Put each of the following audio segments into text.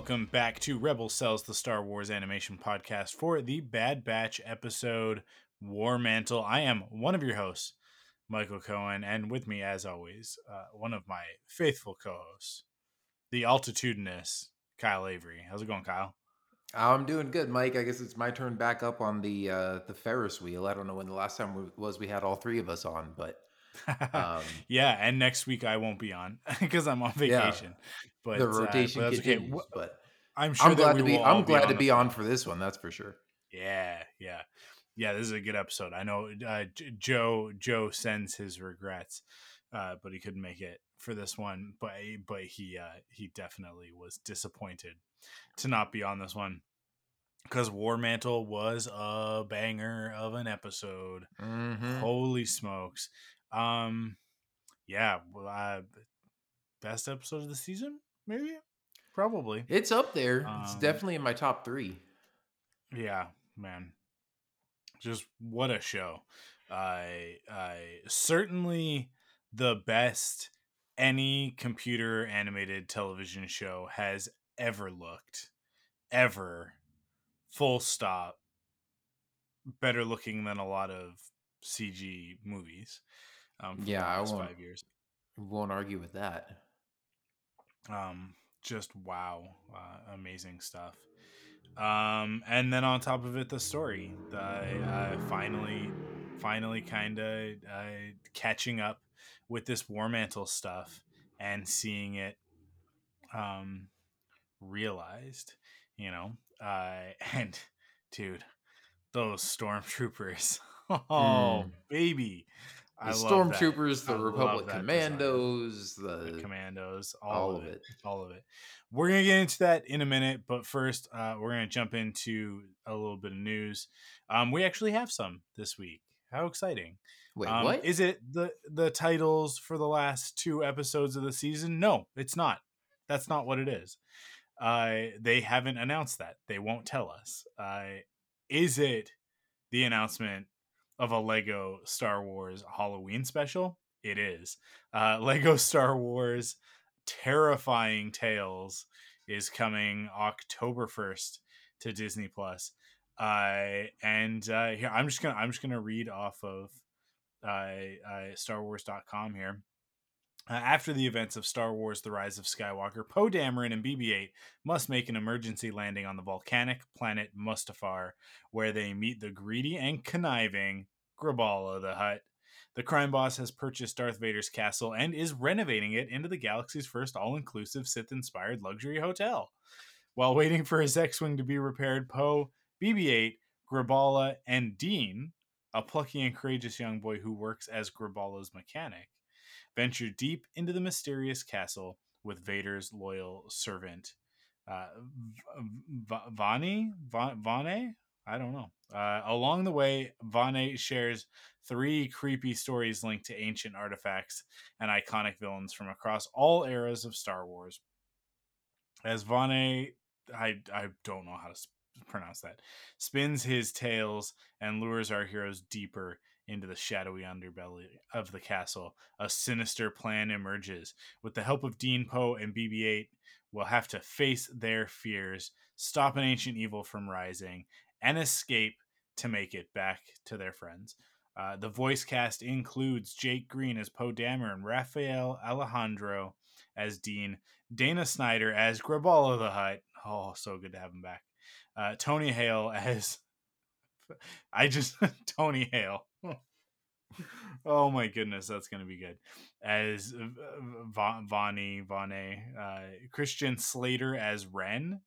Welcome back to Rebel Cells the Star Wars animation podcast for the Bad Batch episode War Mantle. I am one of your hosts, Michael Cohen, and with me, as always, uh, one of my faithful co hosts, the altitudinous Kyle Avery. How's it going, Kyle? I'm doing good, Mike. I guess it's my turn back up on the uh, the Ferris wheel. I don't know when the last time was we had all three of us on, but um, yeah, and next week I won't be on because I'm on Yeah. vacation. But the uh, but rotation that's okay. continues. But I'm sure I'm that glad to be. I'm glad to be on for this one. That's for sure. Yeah, yeah, yeah. This is a good episode. I know uh, Joe Joe sends his regrets, uh, but he couldn't make it for this one. But but he uh, he definitely was disappointed to not be on this one because War Mantle was a banger of an episode. Mhm. Holy smokes! Um, yeah, well, uh, best episode of the season, maybe, probably. It's up there. it's Um, definitely in my top three. Yeah, man. Just what a show. I I certainly the best any computer animated television show has ever looked. Ever. Full stop. Better looking than a lot of CG movies. Um, Yeah, I won't- five years. Won't argue with that. um just wow uh, amazing stuff um and then on top of it the story the uh, finally finally kind of uh, catching up with this war mantle stuff and seeing it um realized you know uh and dude those stormtroopers oh Mm. baby The stormtroopers, the I Republic commandos, the the, commandos, all, all of of it, it. all of it. We're gonna get into that in a minute, but first, uh, we're gonna jump into a little bit of news. Um, we actually have some this week. How exciting! Wait, um, what? is it? the The titles for the last two episodes of the season? No, it's not. That's not what it is. Uh, they haven't announced that. They won't tell us. Uh, is it the announcement of a Lego Star Wars Halloween special? It is. Uh, Lego Star Wars Terrifying Tales is coming October 1st to Disney Plus. Uh, and uh, here I'm just gonna I'm just gonna read off of uh, uh, StarWars.com here. Uh, after the events of Star Wars The Rise of Skywalker, Poe Dameron and BB 8 must make an emergency landing on the volcanic planet Mustafar, where they meet the greedy and conniving Graballa the Hutt. The crime boss has purchased Darth Vader's castle and is renovating it into the galaxy's first all inclusive Sith inspired luxury hotel. While waiting for his X Wing to be repaired, Poe, BB 8, Graballa, and Dean, a plucky and courageous young boy who works as Graballa's mechanic, venture deep into the mysterious castle with Vader's loyal servant, uh, Vani? Va- Vane? I don't know. Uh, along the way, Vane shares three creepy stories linked to ancient artifacts and iconic villains from across all eras of Star Wars. As Vane, I, I don't know how to pronounce that, spins his tales and lures our heroes deeper into the shadowy underbelly of the castle, a sinister plan emerges. With the help of Dean Poe and BB 8, we'll have to face their fears, stop an ancient evil from rising, and escape to make it back to their friends. Uh, the voice cast includes Jake Green as Poe Dameron, Raphael Alejandro as Dean, Dana Snyder as Graballa the Hutt. Oh, so good to have him back. Uh, Tony Hale as I just Tony Hale. oh my goodness, that's gonna be good. As uh, Va- Vani Vane, uh, Christian Slater as Ren.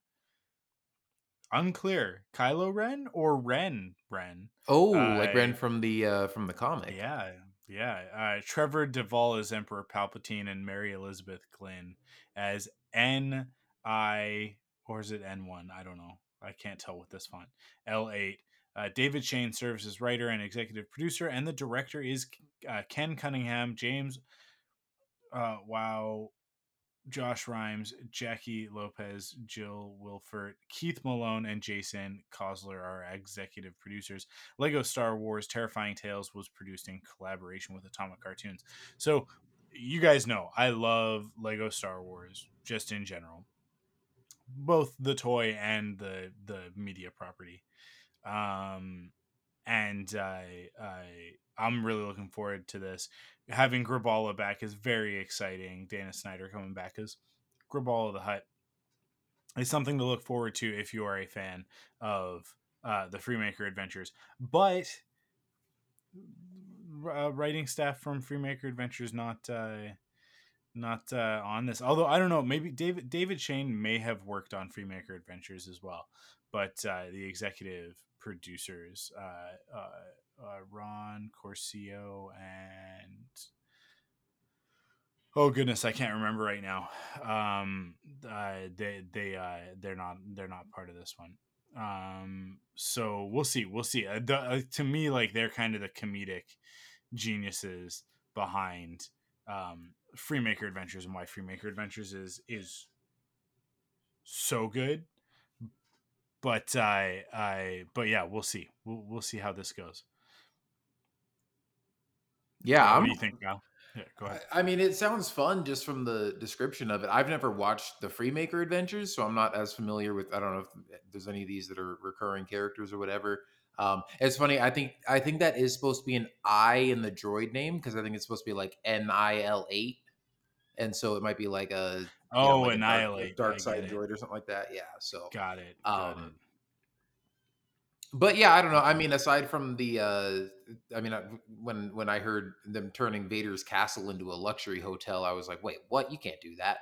Unclear. Kylo Ren or Ren Ren? Oh, Uh, like Ren from the uh from the comic. Yeah, Yeah, uh, Trevor Devall as Emperor Palpatine and Mary Elizabeth Glynn as N I or is it N one? I don't know. I can't tell with this font. L eight. Uh, David Shane serves as writer and executive producer, and the director is uh, Ken Cunningham, James. Uh, wow, Josh Rimes, Jackie Lopez, Jill Wilfert, Keith Malone, and Jason Cosler are executive producers. Lego Star Wars Terrifying Tales was produced in collaboration with Atomic Cartoons. So, you guys know I love Lego Star Wars just in general, both the toy and the the media property. Um, and I, I I'm really looking forward to this. Having Graballa back is very exciting. Dana Snyder coming back is Graballa the Hutt is something to look forward to if you are a fan of uh, the Freemaker Adventures. But uh, writing staff from Freemaker Adventures not uh, not uh, on this. Although I don't know, maybe David David Shane may have worked on Freemaker Adventures as well. But uh, the executive producers, uh, uh, uh, Ron Corcio and oh goodness, I can't remember right now. Um, uh, they they uh, they're not they're not part of this one. Um, so we'll see, we'll see. Uh, the, to me, like they're kind of the comedic geniuses behind um, Freemaker Adventures and why Freemaker Adventures is is so good but I, I, but yeah, we'll see. We'll we'll see how this goes. Yeah, what I'm, do you think, Kyle? Yeah, go ahead. I mean, it sounds fun just from the description of it. I've never watched the Freemaker Adventures, so I'm not as familiar with. I don't know if there's any of these that are recurring characters or whatever. Um, it's funny. I think I think that is supposed to be an I in the droid name because I think it's supposed to be like N I L eight, and so it might be like a oh you know, like annihilate a dark, dark side droid or something like that. Yeah. So got it. Got um, but yeah, I don't know. I mean, aside from the, uh, I mean, when when I heard them turning Vader's castle into a luxury hotel, I was like, wait, what? You can't do that.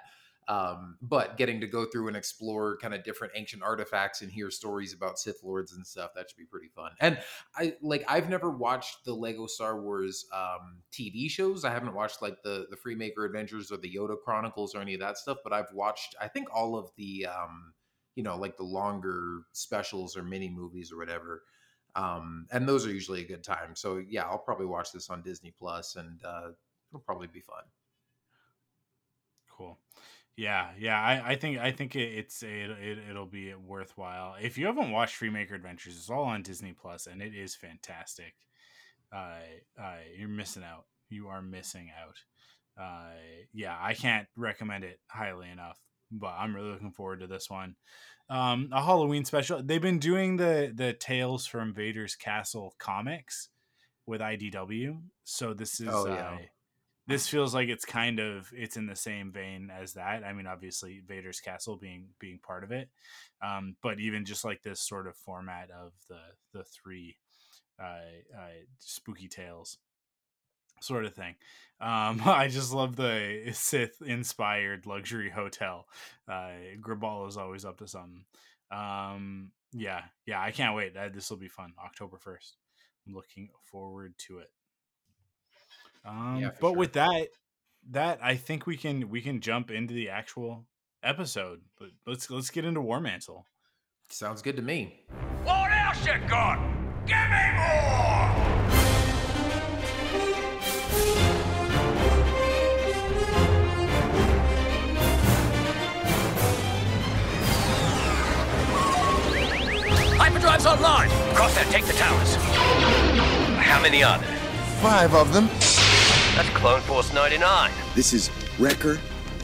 Um, but getting to go through and explore kind of different ancient artifacts and hear stories about Sith lords and stuff, that should be pretty fun. And I like, I've never watched the Lego Star Wars um, TV shows. I haven't watched like the the Freemaker Adventures or the Yoda Chronicles or any of that stuff. But I've watched, I think, all of the um, you know like the longer specials or mini movies or whatever um and those are usually a good time so yeah i'll probably watch this on disney plus and uh it'll probably be fun cool yeah yeah i i think i think it, it's it, it it'll be worthwhile if you haven't watched freemaker adventures it's all on disney plus and it is fantastic uh, uh you're missing out you are missing out uh yeah i can't recommend it highly enough but I'm really looking forward to this one. Um, a Halloween special. They've been doing the the Tales from Vader's Castle comics with IDW, so this is Oh, yeah. uh, this feels like it's kind of it's in the same vein as that. I mean, obviously Vader's Castle being being part of it, um, but even just like this sort of format of the the three uh, uh, spooky tales sort of thing. Um, I just love the Sith inspired luxury hotel. Uh, Graballa is always up to something. Um, yeah, yeah, I can't wait. Uh, this will be fun. October 1st. I'm looking forward to it. Um, Yeah, but sure. with that, that I think we can we can jump into the actual episode. But let's let's get into War Mantle. sounds good to me What else you got? Give me more! Hyperdrive's online! Cross that, take the towers. How many are there? Five of them. That's Clone Force 99. This is Wrecker,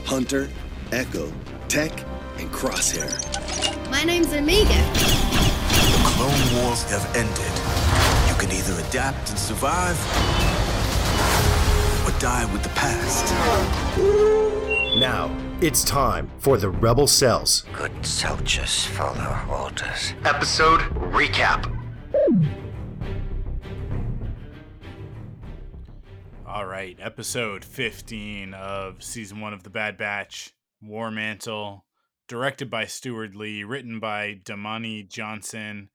Hunter, Echo, Tech, and Crosshair. My name's Omega. The Clone Wars have ended. You can either adapt and survive, or die with the past. Now, it's time for the Rebel Cells. Good soldiers follow orders. Episode recap. Right, episode 15 of season one of The Bad Batch, War Mantle, directed by Steward Lee, written by Damani Johnson.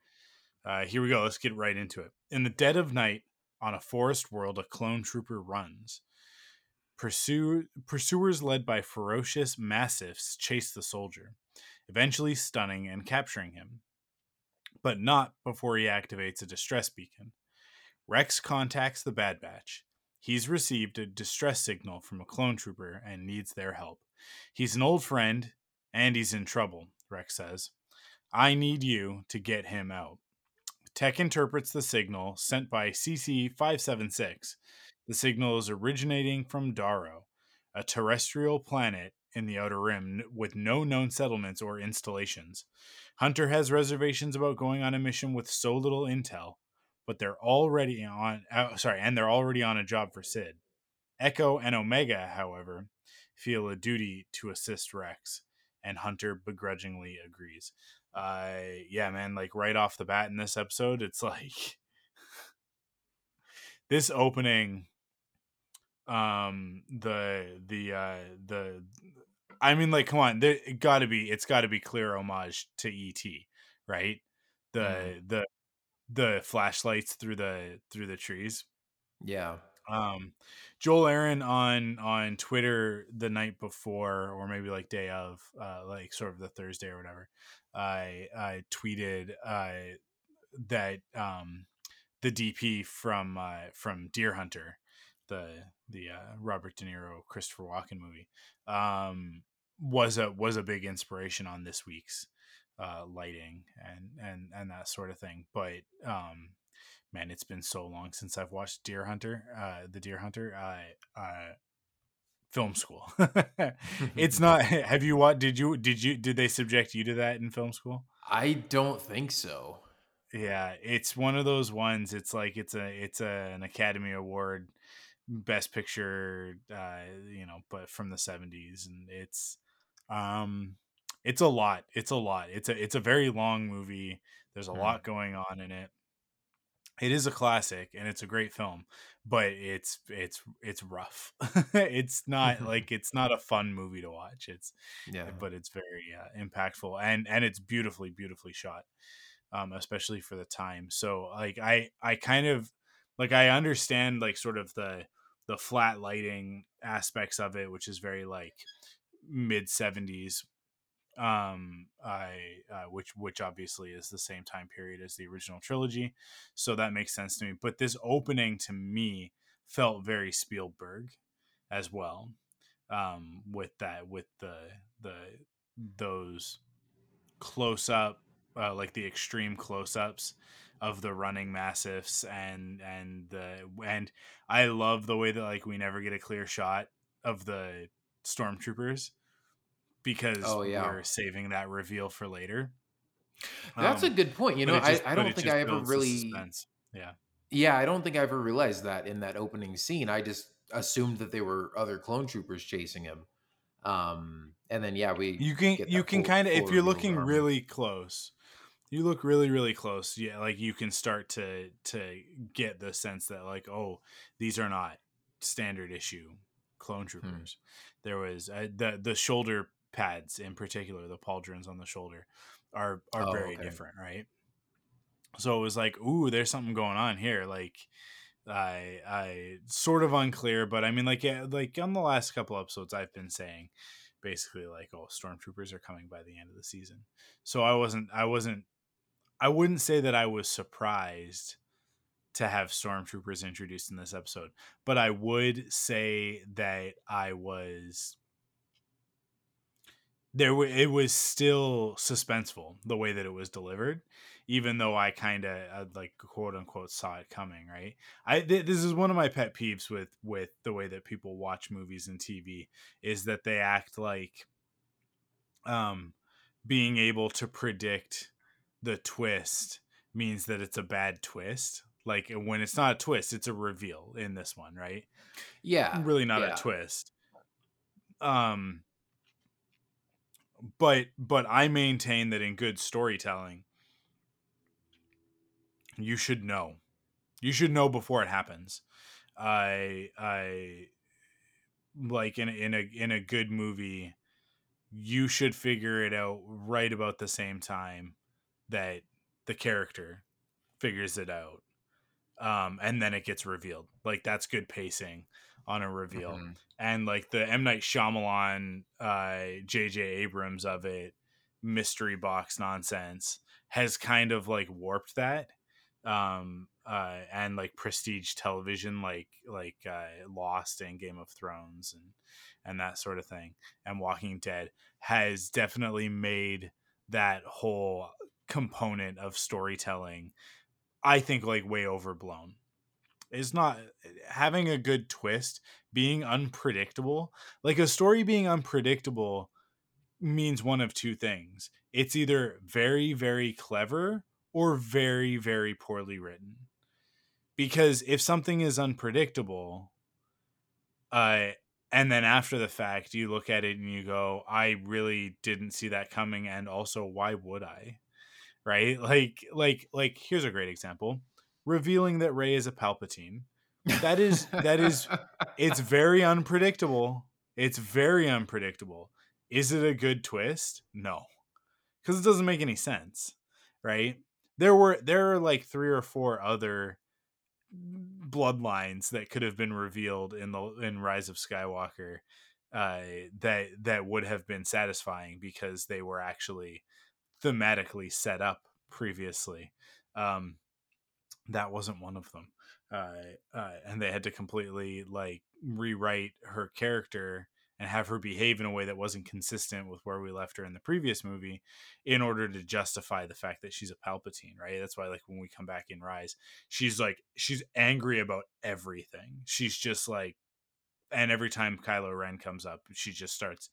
Uh, here we go. Let's get right into it. In the dead of night, on a forest world a clone trooper runs. Pursue, pursuers led by ferocious massiffs chase the soldier, eventually stunning and capturing him. But not before he activates a distress beacon. Rex contacts the Bad Batch. He's received a distress signal from a clone trooper and needs their help. He's an old friend and he's in trouble, Rex says. I need you to get him out. Tech interprets the signal sent by CC 576. The signal is originating from Daro, a terrestrial planet in the Outer Rim with no known settlements or installations. Hunter has reservations about going on a mission with so little intel, but they're already on uh, sorry, and they're already on a job for Cid. Echo and Omega, however, feel a duty to assist Rex, and Hunter begrudgingly agrees. Uh yeah, man, like right off the bat in this episode, it's like this opening um the the uh the I mean like come on, there it got to be it's got to be clear homage to ET, right? The Mm. the the flashlights through the through the trees. Yeah. Um, Joel Aron on on Twitter the night before, or maybe like day of, uh, like sort of the Thursday or whatever. I I tweeted uh, that um, the DP from uh, from Deer Hunter, the the uh, Robert De Niro Christopher Walken movie, um, was a was a big inspiration on this week's uh, lighting and and and that sort of thing. But um, man, it's been so long since I've watched Deer Hunter, uh, the Deer Hunter. I uh, film school. it's not. Have you what? Did you did you did they subject you to that in film school? I don't think so. Yeah, it's one of those ones. It's like it's a it's a, an Academy Award Best Picture, uh, you know, but from the seventies, and it's um, it's a lot. It's a lot. It's a it's a very long movie. There's a Hmm. lot going on in it. It is a classic and it's a great film, but it's it's it's rough. it's not like it's not a fun movie to watch. It's Yeah. but it's very uh, impactful and and it's beautifully beautifully shot um especially for the time so like i i kind of like i understand like sort of the the flat lighting aspects of it which is very like mid 70s um i uh, which which obviously is the same time period as the original trilogy so that makes sense to me but this opening to me felt very spielberg as well um with that with the the those close up uh, like the extreme close ups of the running massiffs and and the and I love the way that like we never get a clear shot of the stormtroopers because Oh, yeah. we're saving that reveal for later. That's a Um, good point. You know, it I, I don't think I ever really. suspense. yeah. Yeah, I don't think I ever realized that in that opening scene. I just assumed that they were other clone troopers chasing him. Um, and then yeah, we you can you can kind of if you're looking armor. really close you look really really close yeah like you can start to to get the sense that like oh these are not standard issue clone troopers there was uh, the the shoulder pads in particular the pauldrons on the shoulder are are Oh, very okay. different right so it was like ooh there's something going on here like I I sort of unclear, but I mean like yeah, like on the last couple episodes I've been saying basically like oh stormtroopers are coming by the end of the season. So I wasn't I wasn't I wouldn't say that I was surprised to have stormtroopers introduced in this episode, but I would say that I was there it was still suspenseful the way that it was delivered even though i kind of uh, like quote unquote saw it coming right? I th- this is one of my pet peeves with with the way that people watch movies and tv is that they act like um being able to predict the twist means that it's a bad twist like when it's not a twist it's a reveal in this one right? Yeah, really not yeah. a twist. Um but but i maintain that in good storytelling you should know. You should know before it happens. I i like in in a in a good movie you should figure it out right about the same time that the character figures it out um, and then it gets revealed. Like that's good pacing on a reveal, Mhm. and like the M Night Shyamalan, uh, J.J. Abrams of it, mystery box nonsense has kind of like warped that, um, uh, and like prestige television, like like uh, Lost and Game of Thrones and and that sort of thing, and Walking Dead has definitely made that whole component of storytelling i think like way overblown it's not having a good twist being unpredictable like a story being unpredictable means one of two things. It's either very very clever or very very poorly written. Because if something is unpredictable uh and then after the fact you look at it and you go i really didn't see that coming and also why would i? Right? Like like like here's a great example revealing that Rey is a palpatine. That is that is it's very unpredictable. It's very unpredictable. Is it a good twist? No. Because it doesn't make any sense right? There were there are like three or four other bloodlines that could have been revealed in the in Rise of Skywalker uh, that that would have been satisfying because they were actually thematically set up previously. Um, that wasn't one of them, uh, uh, and they had to completely like rewrite her character and have her behave in a way that wasn't consistent with where we left her in the previous movie in order to justify the fact that she's a palpatine right? That's why like when we come back in rise she's like she's angry about everything. She's just like and every time Kylo Ren comes up she just starts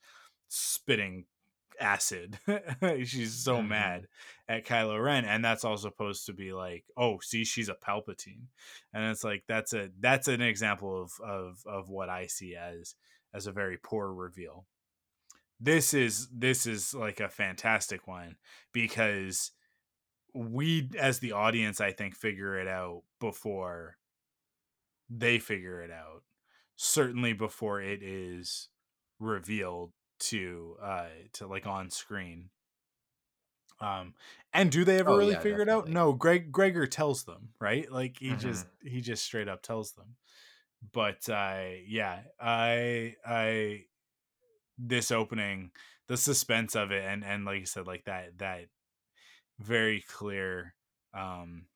spitting acid she's so Mhm. mad at Kylo Ren and that's all supposed to be like oh see she's a palpatine and it's like that's a that's an example of of of what I see as as a very poor reveal. This is this is like a fantastic one because we as the audience I think figure it out before they figure it out. Certainly before it is revealed to uh to like on screen. Um and do they ever Oh, really yeah, figure it out? No, Greg Gregor tells them, right? Like he Mhm. just he just straight up tells them but uh yeah i i this opening the suspense of it and and like you said like that that very clear um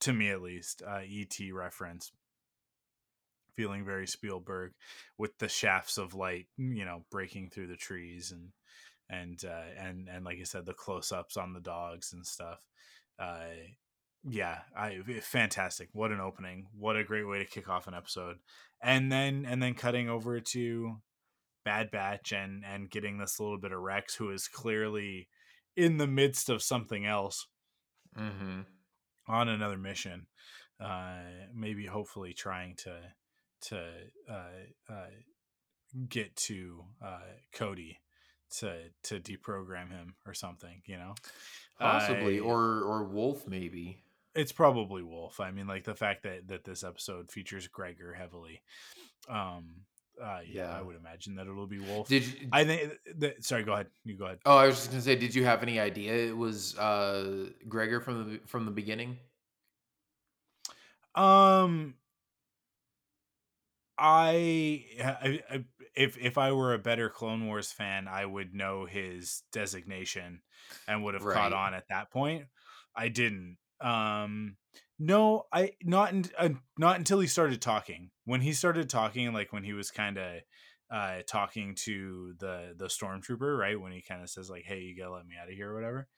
to me at least uh et reference feeling very spielberg with the shafts of light you know breaking through the trees and and uh and and like I said the close-ups on the dogs and stuff. Uh yeah i fantastic. What an opening. What a great way to kick off an episode. And then and then cutting over to bad batch and and getting this little bit of rex who is clearly in the midst of something else hmm on another mission. Uh maybe hopefully trying to to uh uh get to uh cody to to deprogram him or something you know? Possibly, or or Wolf maybe. it's probably wolf. I mean like the fact that that this episode features gregor heavily um uh yeah, i would imagine that it'll be wolf. Did you, i think sorry go ahead. You go ahead. Oh, I was just gonna say, did you have any idea it was uh Gregor from the from the beginning? um I, I, if if I were a better Clone Wars fan, I would know his designation and would have caught on at that point. I didn't. Um no, I not in, uh, not until he started talking. When he started talking like when he was kind of uh talking to the the stormtrooper, right? When he kind of says like, "Hey, you got to let me out of here" or whatever.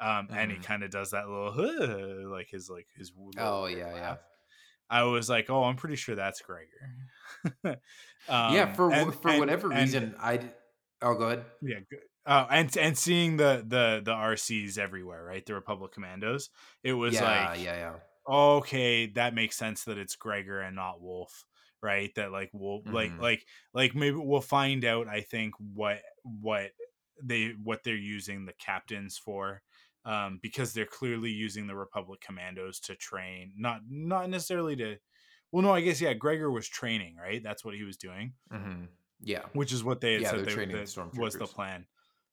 Um and he Mhm. kind of does that little like his like his Oh yeah, yeah. I was like, "Oh, I'm pretty sure that's Gregor." um, yeah, for and- for and- whatever and- reason, I. Oh, go ahead. yeah, good. Uh, and and seeing the the the RCs everywhere, right? The Republic Commandos. It was yeah, like, yeah, yeah. okay, that makes sense that it's Gregor and not Wolf, right? That like Wolf, like Mhm. like like maybe we'll find out. I think what what they what they're using the captains for. Um, because they're clearly using the Republic Commandos to train, not not necessarily to. Well, no, I guess yeah. Gregor was training, right? That's what he was doing hmm Yeah. which is what they had Yeah, said they, the that was the plan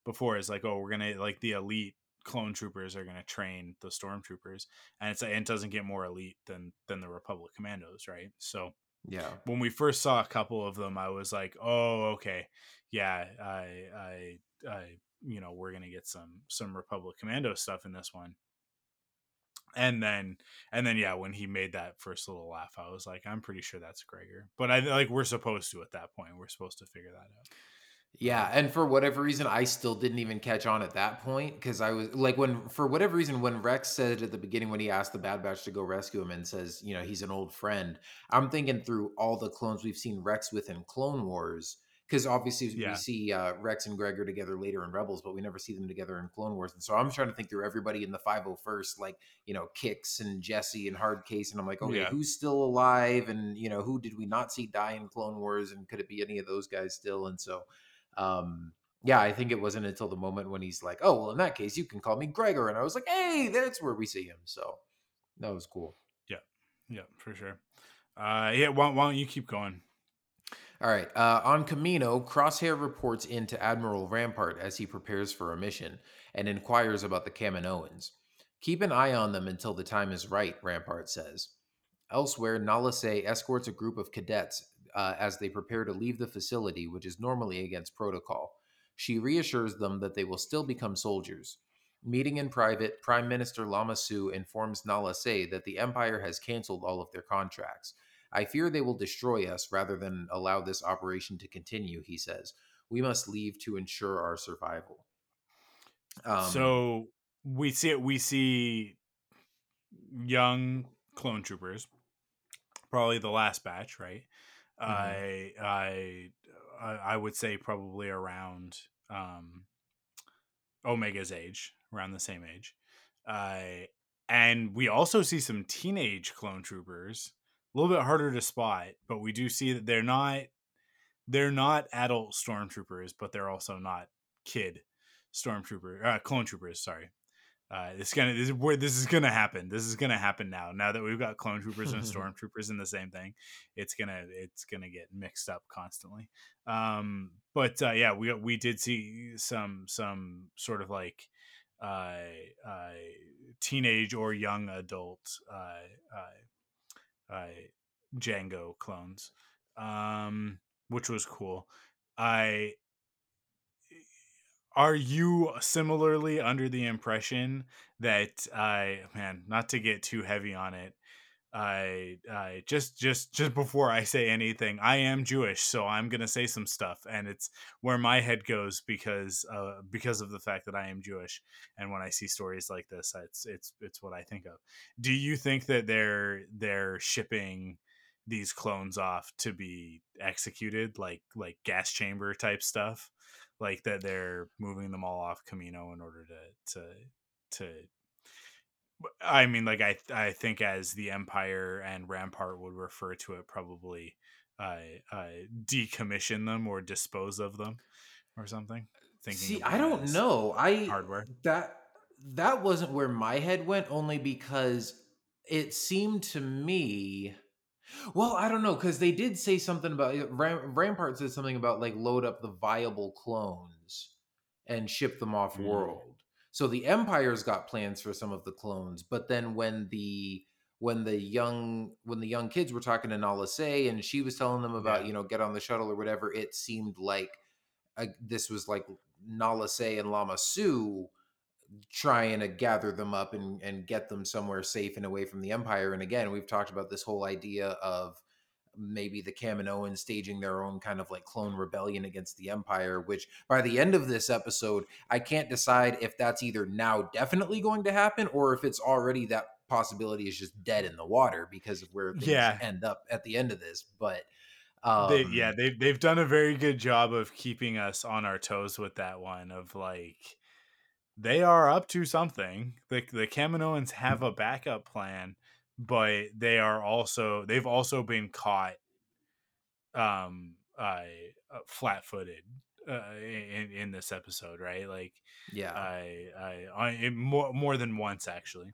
before is like oh we're gonna like the elite clone troopers are going to train the stormtroopers and it's it doesn't get more elite than than the republic commandos right so Yeah. when we first saw a couple of them i was like oh okay yeah i i i you know we're gonna get some some republic commando stuff in this one. And then and then yeah when he made that first little laugh i was like i'm pretty sure that's gregor. But i like we're supposed to at that point. We're supposed to figure that out. Yeah, and for whatever reason, I still didn't even catch on at that point because I was like, when for whatever reason, when Rex said at the beginning when he asked the Bad Batch to go rescue him and says, you know, he's an old friend, I'm thinking through all the clones we've seen Rex with in Clone Wars because obviously Yeah. we see uh, Rex and Gregor together later in Rebels, but we never see them together in Clone Wars, and so I'm trying to think through everybody in the 501st, like you know, Kix and Jesse and Hardcase, and I'm like, okay, Yeah. who's still alive, and you know, who did we not see die in Clone Wars, and could it be any of those guys still? And so. um yeah, I think it wasn't until the moment when he's like, "Oh, well, in that case, you can call me Gregor," and I was like, "Hey, that's where we see him." So that was cool. Yeah, yeah for sure uh yeah why, why don't you keep going All right, uh, on Kamino, Crosshair reports into Admiral Rampart as he prepares for a mission and inquires about the Kaminoans. Keep an eye on them until the time is right, Rampart says. Elsewhere, Nala Se escorts a group of cadets uh, as they prepare to leave the facility, which is normally against protocol. She reassures them that they will still become soldiers. Meeting in private, Prime Minister Lama Su informs Nala Se that the Empire has canceled all of their contracts. I fear they will destroy us rather than allow this operation to continue, he says. We must leave to ensure our survival. Um, so we see it we see young clone troopers probably the last batch right I, I i i would say probably around um omega's age around the same age uh and we also see some teenage clone troopers a little bit harder to spot but we do see that they're not they're not adult stormtroopers but they're also not kid stormtrooper uh, clone troopers sorry. Uh it's gonna this is where this is gonna happen. This is gonna happen now. Now that we've got clone troopers and stormtroopers in the same thing it's gonna it's gonna get mixed up constantly. Um but uh yeah we we did see some some sort of like uh uh teenage or young adult uh uh uh Jango clones um which was cool. I are you similarly under the impression that I man, not to get too heavy on it, I I just just just before I say anything, I am Jewish, so I'm gonna say some stuff, and it's where my head goes because uh because of the fact that I am Jewish, and when I see stories like this, it's it's it's what I think of. Do you think that they're they're shipping these clones off to be executed, like like gas chamber type stuff? like that they're moving them all off Kamino in order to to to I mean like I I think as the Empire and Rampart would refer to it probably uh, uh decommission them or dispose of them or something thinking See, I don't know. I hardware that that wasn't where my head went only because it seemed to me well i don't know because they did say something about Ram, rampart said something about like load up the viable clones and ship them off Mm. world so the empire's got plans for some of the clones but then when the when the young when the young kids were talking to Nala Se and she was telling them about Yeah. you know get on the shuttle or whatever it seemed like uh, this was like Nala Se and Lama Su trying to gather them up and, and get them somewhere safe and away from the Empire. And again, we've talked about this whole idea of maybe the Kaminoans staging their own kind of like clone rebellion against the Empire, which by the end of this episode, I can't decide if that's either now definitely going to happen or if it's already that possibility is just dead in the water because of where things Yeah. end up at the end of this. But um, they, yeah they've, they've done a very good job of keeping us on our toes with that one of like they are up to something the, the Kaminoans have a backup plan but they are also they've also been caught um uh, uh flat-footed uh, in in this episode right like yeah. I, I, I it more more than once actually,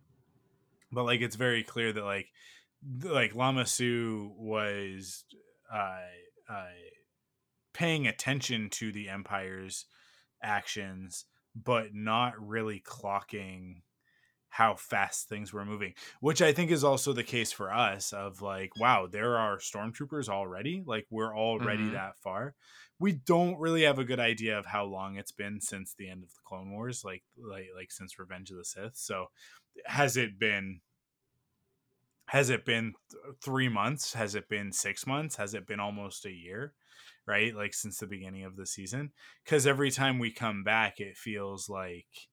but like it's very clear that like, like Lama Su was, uh, uh, paying attention to the Empire's actions, but not really clocking how fast things were moving, which I think is also the case for us of like, wow, there are stormtroopers already. Like we're already Mhm. that far. We don't really have a good idea of how long it's been since the end of the Clone Wars, like like like since Revenge of the Sith. So has it been has it been th- 3 months? Has it been 6 months? Has it been almost a year? Right? Like since the beginning of the season cuz every time we come back it feels like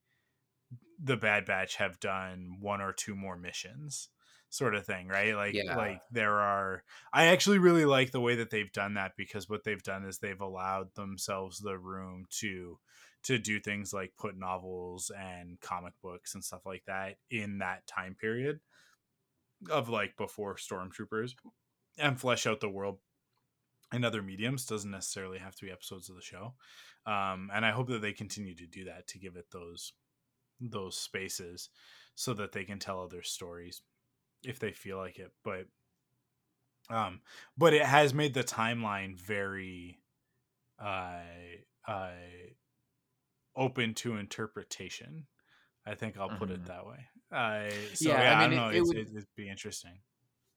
the Bad Batch have done one or two more missions sort of thing, right? Like Yeah. like there are I actually really like the way that they've done that because what they've done is they've allowed themselves the room to to do things like put novels and comic books and stuff like that in that time period of like before stormtroopers and flesh out the world in other mediums doesn't necessarily have to be episodes of the show um, and i hope that they continue to do that to give it those those spaces so that they can tell other stories if they feel like it but um but it has made the timeline very uh uh open to interpretation i think i'll put it Mhm. that way uh so Yeah, yeah, I i, mean, don't know it- it it's, would- it'd be interesting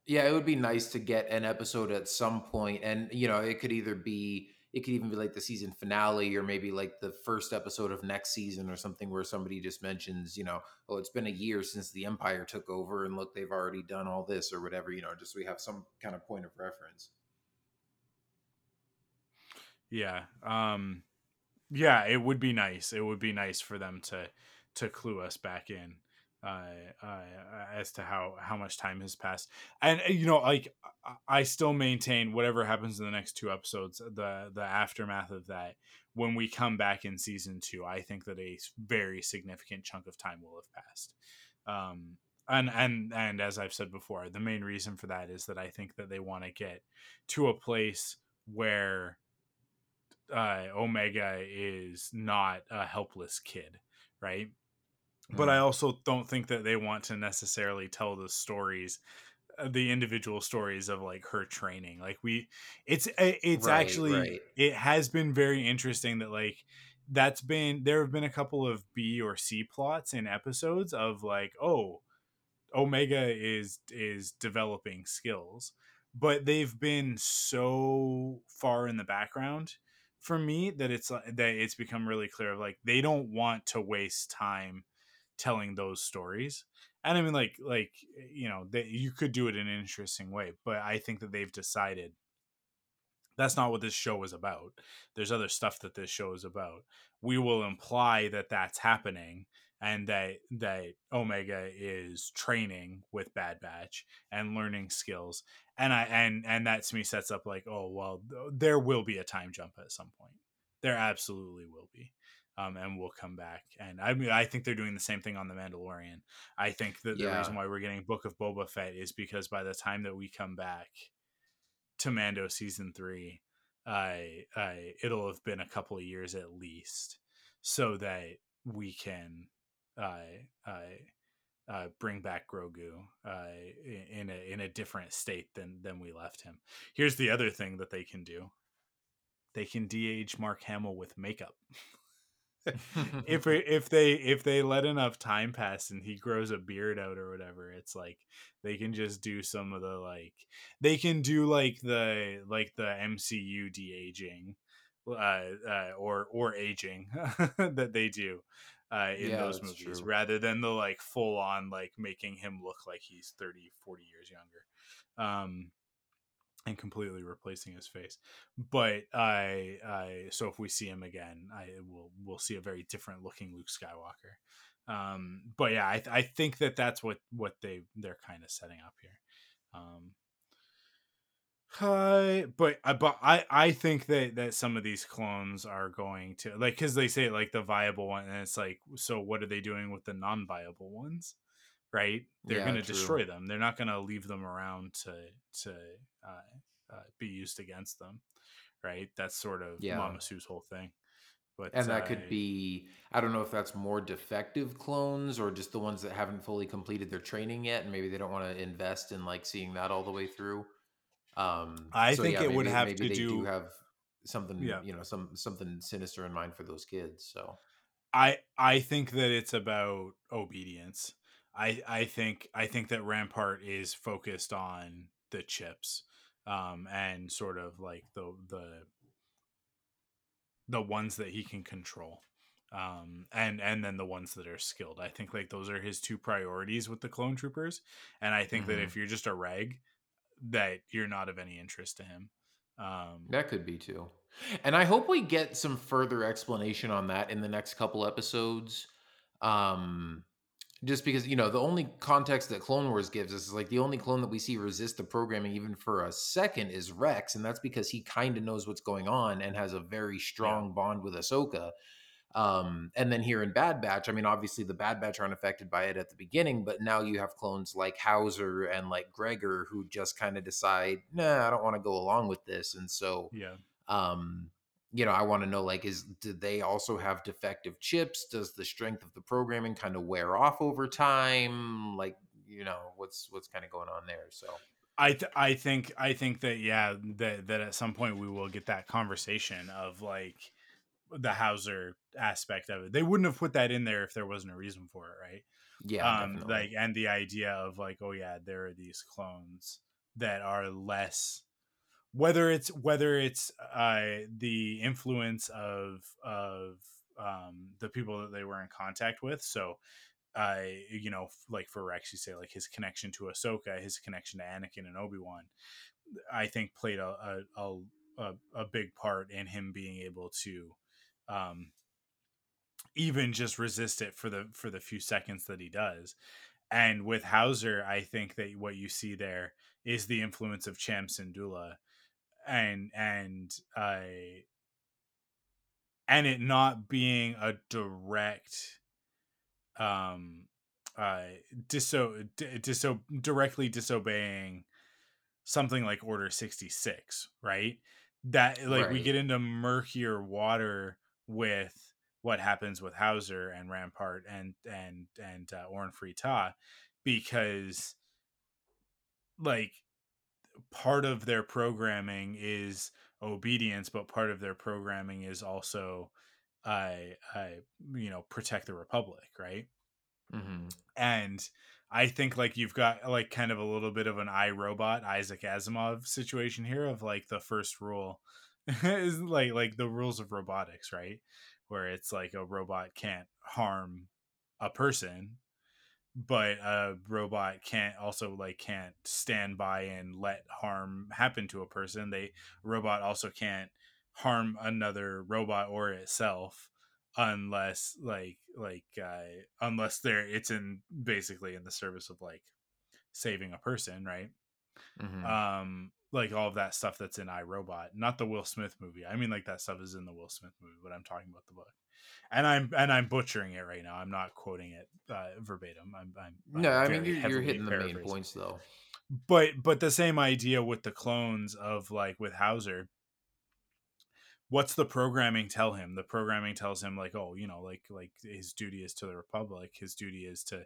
Yeah, it would be nice to get an episode at some point, and you know, it could either be, it could even be like the season finale, or maybe like the first episode of next season, or something where somebody just mentions, you know, oh, it's been a year since the Empire took over, and look, they've already done all this, or whatever, you know, just so we have some kind of point of reference. Yeah. Um yeah, it would be nice. It would be nice for them to to clue us back in uh, uh as to how how much time has passed. And uh, you know, like I- still maintain whatever happens in the next two episodes, the the aftermath of that when we come back in season 2, I think that a very significant chunk of time will have passed. Um and and and as I've said before, the main reason for that is that I think that they want to get to a place where uh, Omega is not a helpless kid, right? But I also don't think that they want to necessarily tell the stories, uh, the individual stories of like her training. Like we, it's uh, it's Right, actually right. it has been very interesting that like that's been there have been a couple of B or C plots in episodes of like oh Omega is is developing skills, but they've been so far in the background for me that it's that it's become really clear of like they don't want to waste time telling those stories. And I mean like like you know, that you could do it in an interesting way, but I think that they've decided that's not what this show is about. There's other stuff that this show is about. We will imply that that's happening and that that Omega is training with Bad Batch and learning skills. And I and and that to me sets up like, oh well, th- there will be a time jump at some point. There absolutely will be. Um, and we'll come back. And I mean, I think they're doing the same thing on the Mandalorian. I think that the reason why we're getting Book of Boba Fett is because by the time that we come back to Mando season three, I, I it'll have been a couple of years at least, so that we can, I, I, uh, bring back Grogu uh, i- in a in a different state than than we left him. Here's the other thing that they can do: they can de-age Mark Hamill with makeup. if if they if they let enough time pass and he grows a beard out or whatever it's like they can just do some of the like they can do like the like the MCU de-aging uh, uh or or aging that they do uh in Yeah, those movies true. rather than the like full on like making him look like he's 30 40 years younger um and completely replacing his face. But I, I, so if we see him again, I will, we'll see a very different looking Luke Skywalker. Um, but yeah, I, th- I think that that's what what they they're kind of setting up here. Um, hi, but I, but I, I think that that some of these clones are going to like because they say like the viable one, and it's like, so what are they doing with the non-viable ones? Right? They're Yeah, going to destroy them. They're not going to leave them around to to uh, uh, be used against them. Right? That's sort of Yeah. Lama Su's whole thing. But and that uh, could be i don't know if that's more defective clones or just the ones that haven't fully completed their training yet and maybe they don't want to invest in like seeing that all the way through um I so, think yeah, it would have maybe to they do- have something Yeah. you know some something sinister in mind for those kids so I I think that it's about obedience. I I think I think that Rampart is focused on the chips, um, and sort of like the the the ones that he can control, um, and and then the ones that are skilled. I think like those are his two priorities with the clone troopers, and I think Mhm. that if you're just a reg, that you're not of any interest to him. Um, That could be too. And I hope we get some further explanation on that in the next couple episodes. Um just because, you know, the only context that Clone Wars gives us is like the only clone that we see resist the programming even for a second is Rex, and that's because he kind of knows what's going on and has a very strong bond with Ahsoka. Um, and then here in Bad Batch, I mean, obviously the Bad Batch aren't affected by it at the beginning, but now you have clones like Hauser and like Gregor who just kind of decide, nah, I don't want to go along with this. And so, yeah. um, you know, I want to know like, is do they also have defective chips? Does the strength of the programming kind of wear off over time? Like, you know, what's what's kind of going on there? So I th- I think I think that yeah that that at some point we will get that conversation of like the Hauser aspect of it. They wouldn't have put that in there if there wasn't a reason for it, right? yeah, um definitely. like and the idea of like oh yeah there are these clones that are less whether it's whether it's uh the influence of of um the people that they were in contact with so uh you know like for Rex you say like his connection to Ahsoka his connection to Anakin and Obi-Wan I think played a a, a a big part in him being able to um even just resist it for the for the few seconds that he does. And with Hauser, I think that what you see there is the influence of Cham Syndulla and and uh and it not being a direct um uh diso diso directly disobeying something like order 66 right? That like we get into murkier water with what happens with Hauser and Rampart and and and uh, Orn Free Taa because like part of their programming is obedience but part of their programming is also I I you know protect the republic right Mhm. and I think like you've got like kind of a little bit of an iRobot Isaac Asimov situation here of like the first rule is like like the rules of robotics, right? Where it's like a robot can't harm a person, but a robot can't also like can't stand by and let harm happen to a person. They robot also can't harm another robot or itself unless like like uh unless they're it's in basically in the service of like saving a person right Mhm. um like all of that stuff that's in iRobot not the Will Smith movie. I mean like that stuff is in the Will Smith movie but I'm talking about the book. And I'm and I'm butchering it right now. I'm not quoting it uh, verbatim. I'm, I'm no, I'm I mean you're, you're hitting the main points though. but but the same idea with the clones of like with Hauser. What's the programming tell him? The programming tells him like oh you know like like his duty is to the republic. His duty is to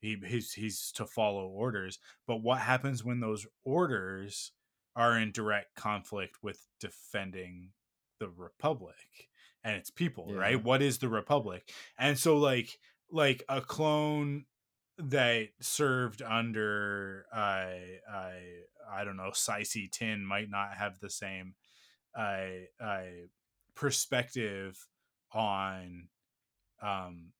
he he's he's to follow orders. But what happens when those orders are in direct conflict with defending the republic and its people Yeah. right what is the republic and so like like a clone that served under I I I don't know Sicey Tin might not have the same uh, uh, perspective on um,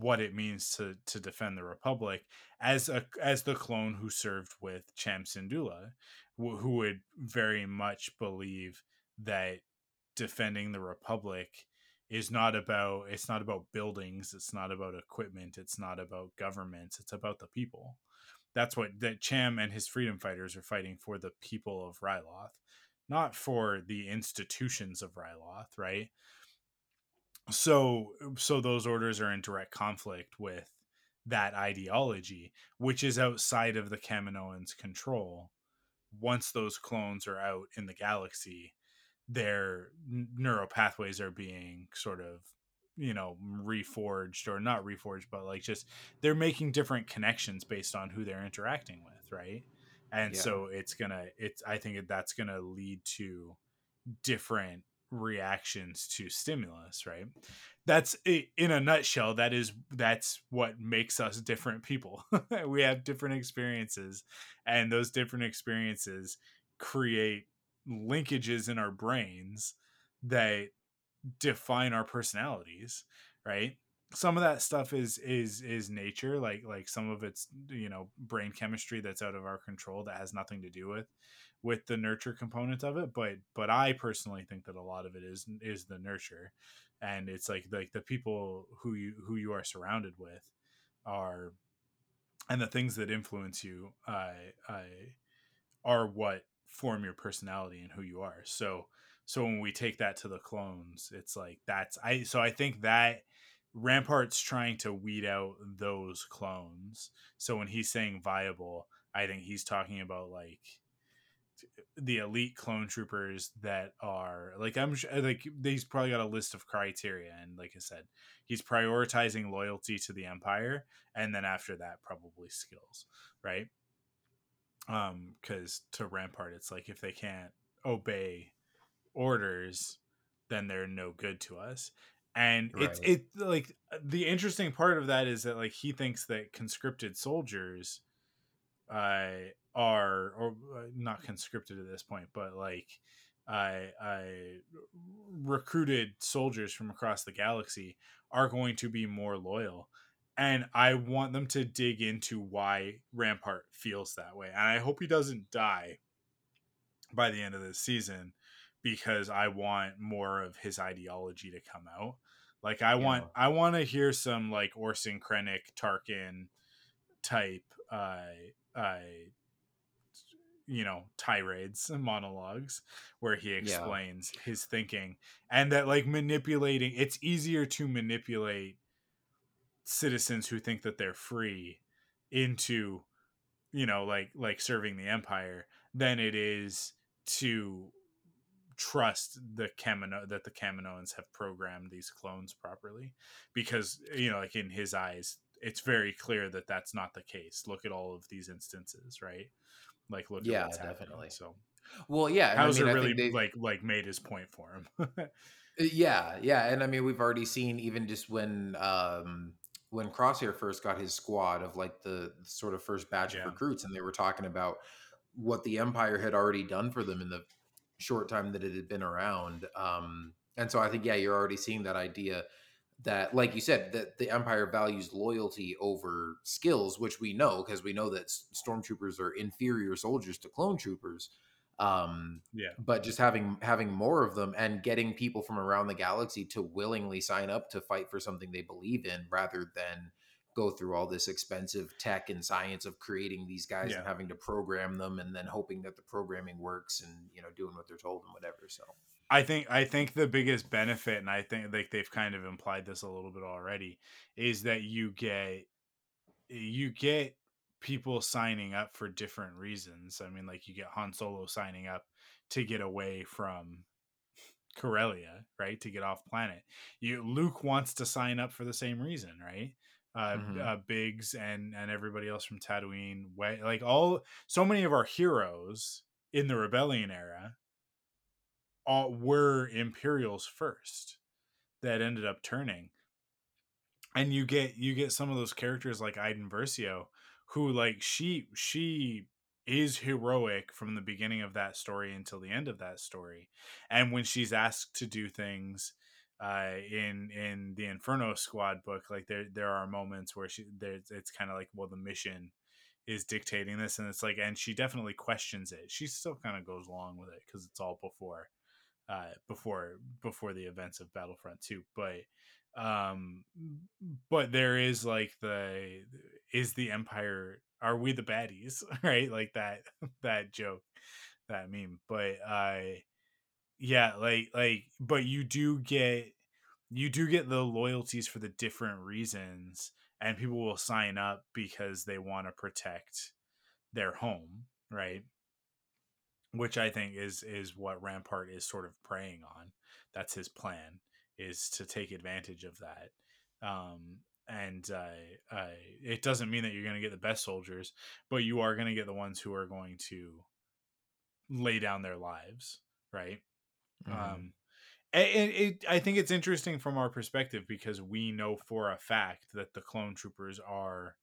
what it means to to defend the republic as a as the clone who served with Cham Wh- who would very much believe that defending the republic is not about it's not about buildings it's not about equipment it's not about governments it's about the people. That's what that cham and his freedom fighters are fighting for the people of ryloth not for the institutions of ryloth right? So so those orders are in direct conflict with that ideology which is outside of the kaminoans control once those clones are out in the galaxy their neural pathways are being sort of you know reforged or not reforged but like just they're making different connections based on who they're interacting with right and Yeah. so it's gonna it's i think that's gonna lead to different reactions to stimulus right? That's in a nutshell that is that's what makes us different people. We have different experiences and those different experiences create linkages in our brains that define our personalities right? Some of that stuff is is is nature like like some of it's you know brain chemistry that's out of our control that has nothing to do with with the nurture component of it but but i personally think that a lot of it is is the nurture. And it's like like the people who you who you are surrounded with are and the things that influence you uh, uh, are what form your personality and who you are. So so when we take that to the clones it's like that's i so i think that rampart's trying to weed out those clones. So when he's saying viable i think he's talking about like the elite clone troopers that are like i'm like he's probably got a list of criteria and like i said he's prioritizing loyalty to the empire and then after that probably skills right um because to rampart it's like if they can't obey orders then they're no good to us and it's Right. it like the interesting part of that is that like he thinks that conscripted soldiers uh are or uh, not conscripted at this point but like I I recruited soldiers from across the galaxy are going to be more loyal and I want them to dig into why Rampart feels that way and I hope he doesn't die by the end of this season because I want more of his ideology to come out. Like I want I want to hear some like Orson Krennic Tarkin type uh uh you know tirades and monologues where he explains his thinking and that like manipulating it's easier to manipulate citizens who think that they're free into you know like like serving the empire than it is to trust the Kamino that the Kaminoans have programmed these clones properly because you know like in his eyes it's very clear that that's not the case look at all of these instances right like look Yeah, at what's happening. definitely. so Well, yeah, and I mean, really they- like like made his point for him Uh, Yeah, yeah, and I mean we've already seen even just when um when Crosshair first got his squad of like the sort of first batch Yeah. of recruits, and they were talking about what the Empire had already done for them in the short time that it had been around. Um, and so I think yeah, you're already seeing that idea that, like you said, that the Empire values loyalty over skills, which we know because we know that stormtroopers are inferior soldiers to clone troopers. Um, yeah but just having having more of them and getting people from around the galaxy to willingly sign up to fight for something they believe in rather than go through all this expensive tech and science of creating these guys Yeah. and having to program them and then hoping that the programming works and you know doing what they're told and whatever so I think I think the biggest benefit, and I think like they've kind of implied this a little bit already, is that you get you get people signing up for different reasons. I mean, like you get Han Solo signing up to get away from Corellia, right? To get off planet. You Luke wants to sign up for the same reason, right? Uh, Mhm. uh Biggs and and everybody else from Tatooine, like all so many of our heroes in the rebellion era all were Imperials first that ended up turning. And you get you get some of those characters like Iden Versio, who like she she is heroic from the beginning of that story until the end of that story. And when she's asked to do things uh in in the Inferno Squad book, like there there are moments where she there's it's kind of like well the mission is dictating this and it's like and she definitely questions it. She still kind of goes along with it cuz it's all before uh before before the events of Battlefront 2 but um but there is like the is the empire are we the baddies right? Like that that joke that meme but i yeah like like but you do get you do get the loyalties for the different reasons and people will sign up because they want to protect their home right which i think is is what rampart is sort of preying on that's his plan is to take advantage of that um and uh, uh it doesn't mean that you're going to get the best soldiers but you are going to get the ones who are going to lay down their lives right Mhm. um And it, I think it's interesting from our perspective because we know for a fact that the clone troopers are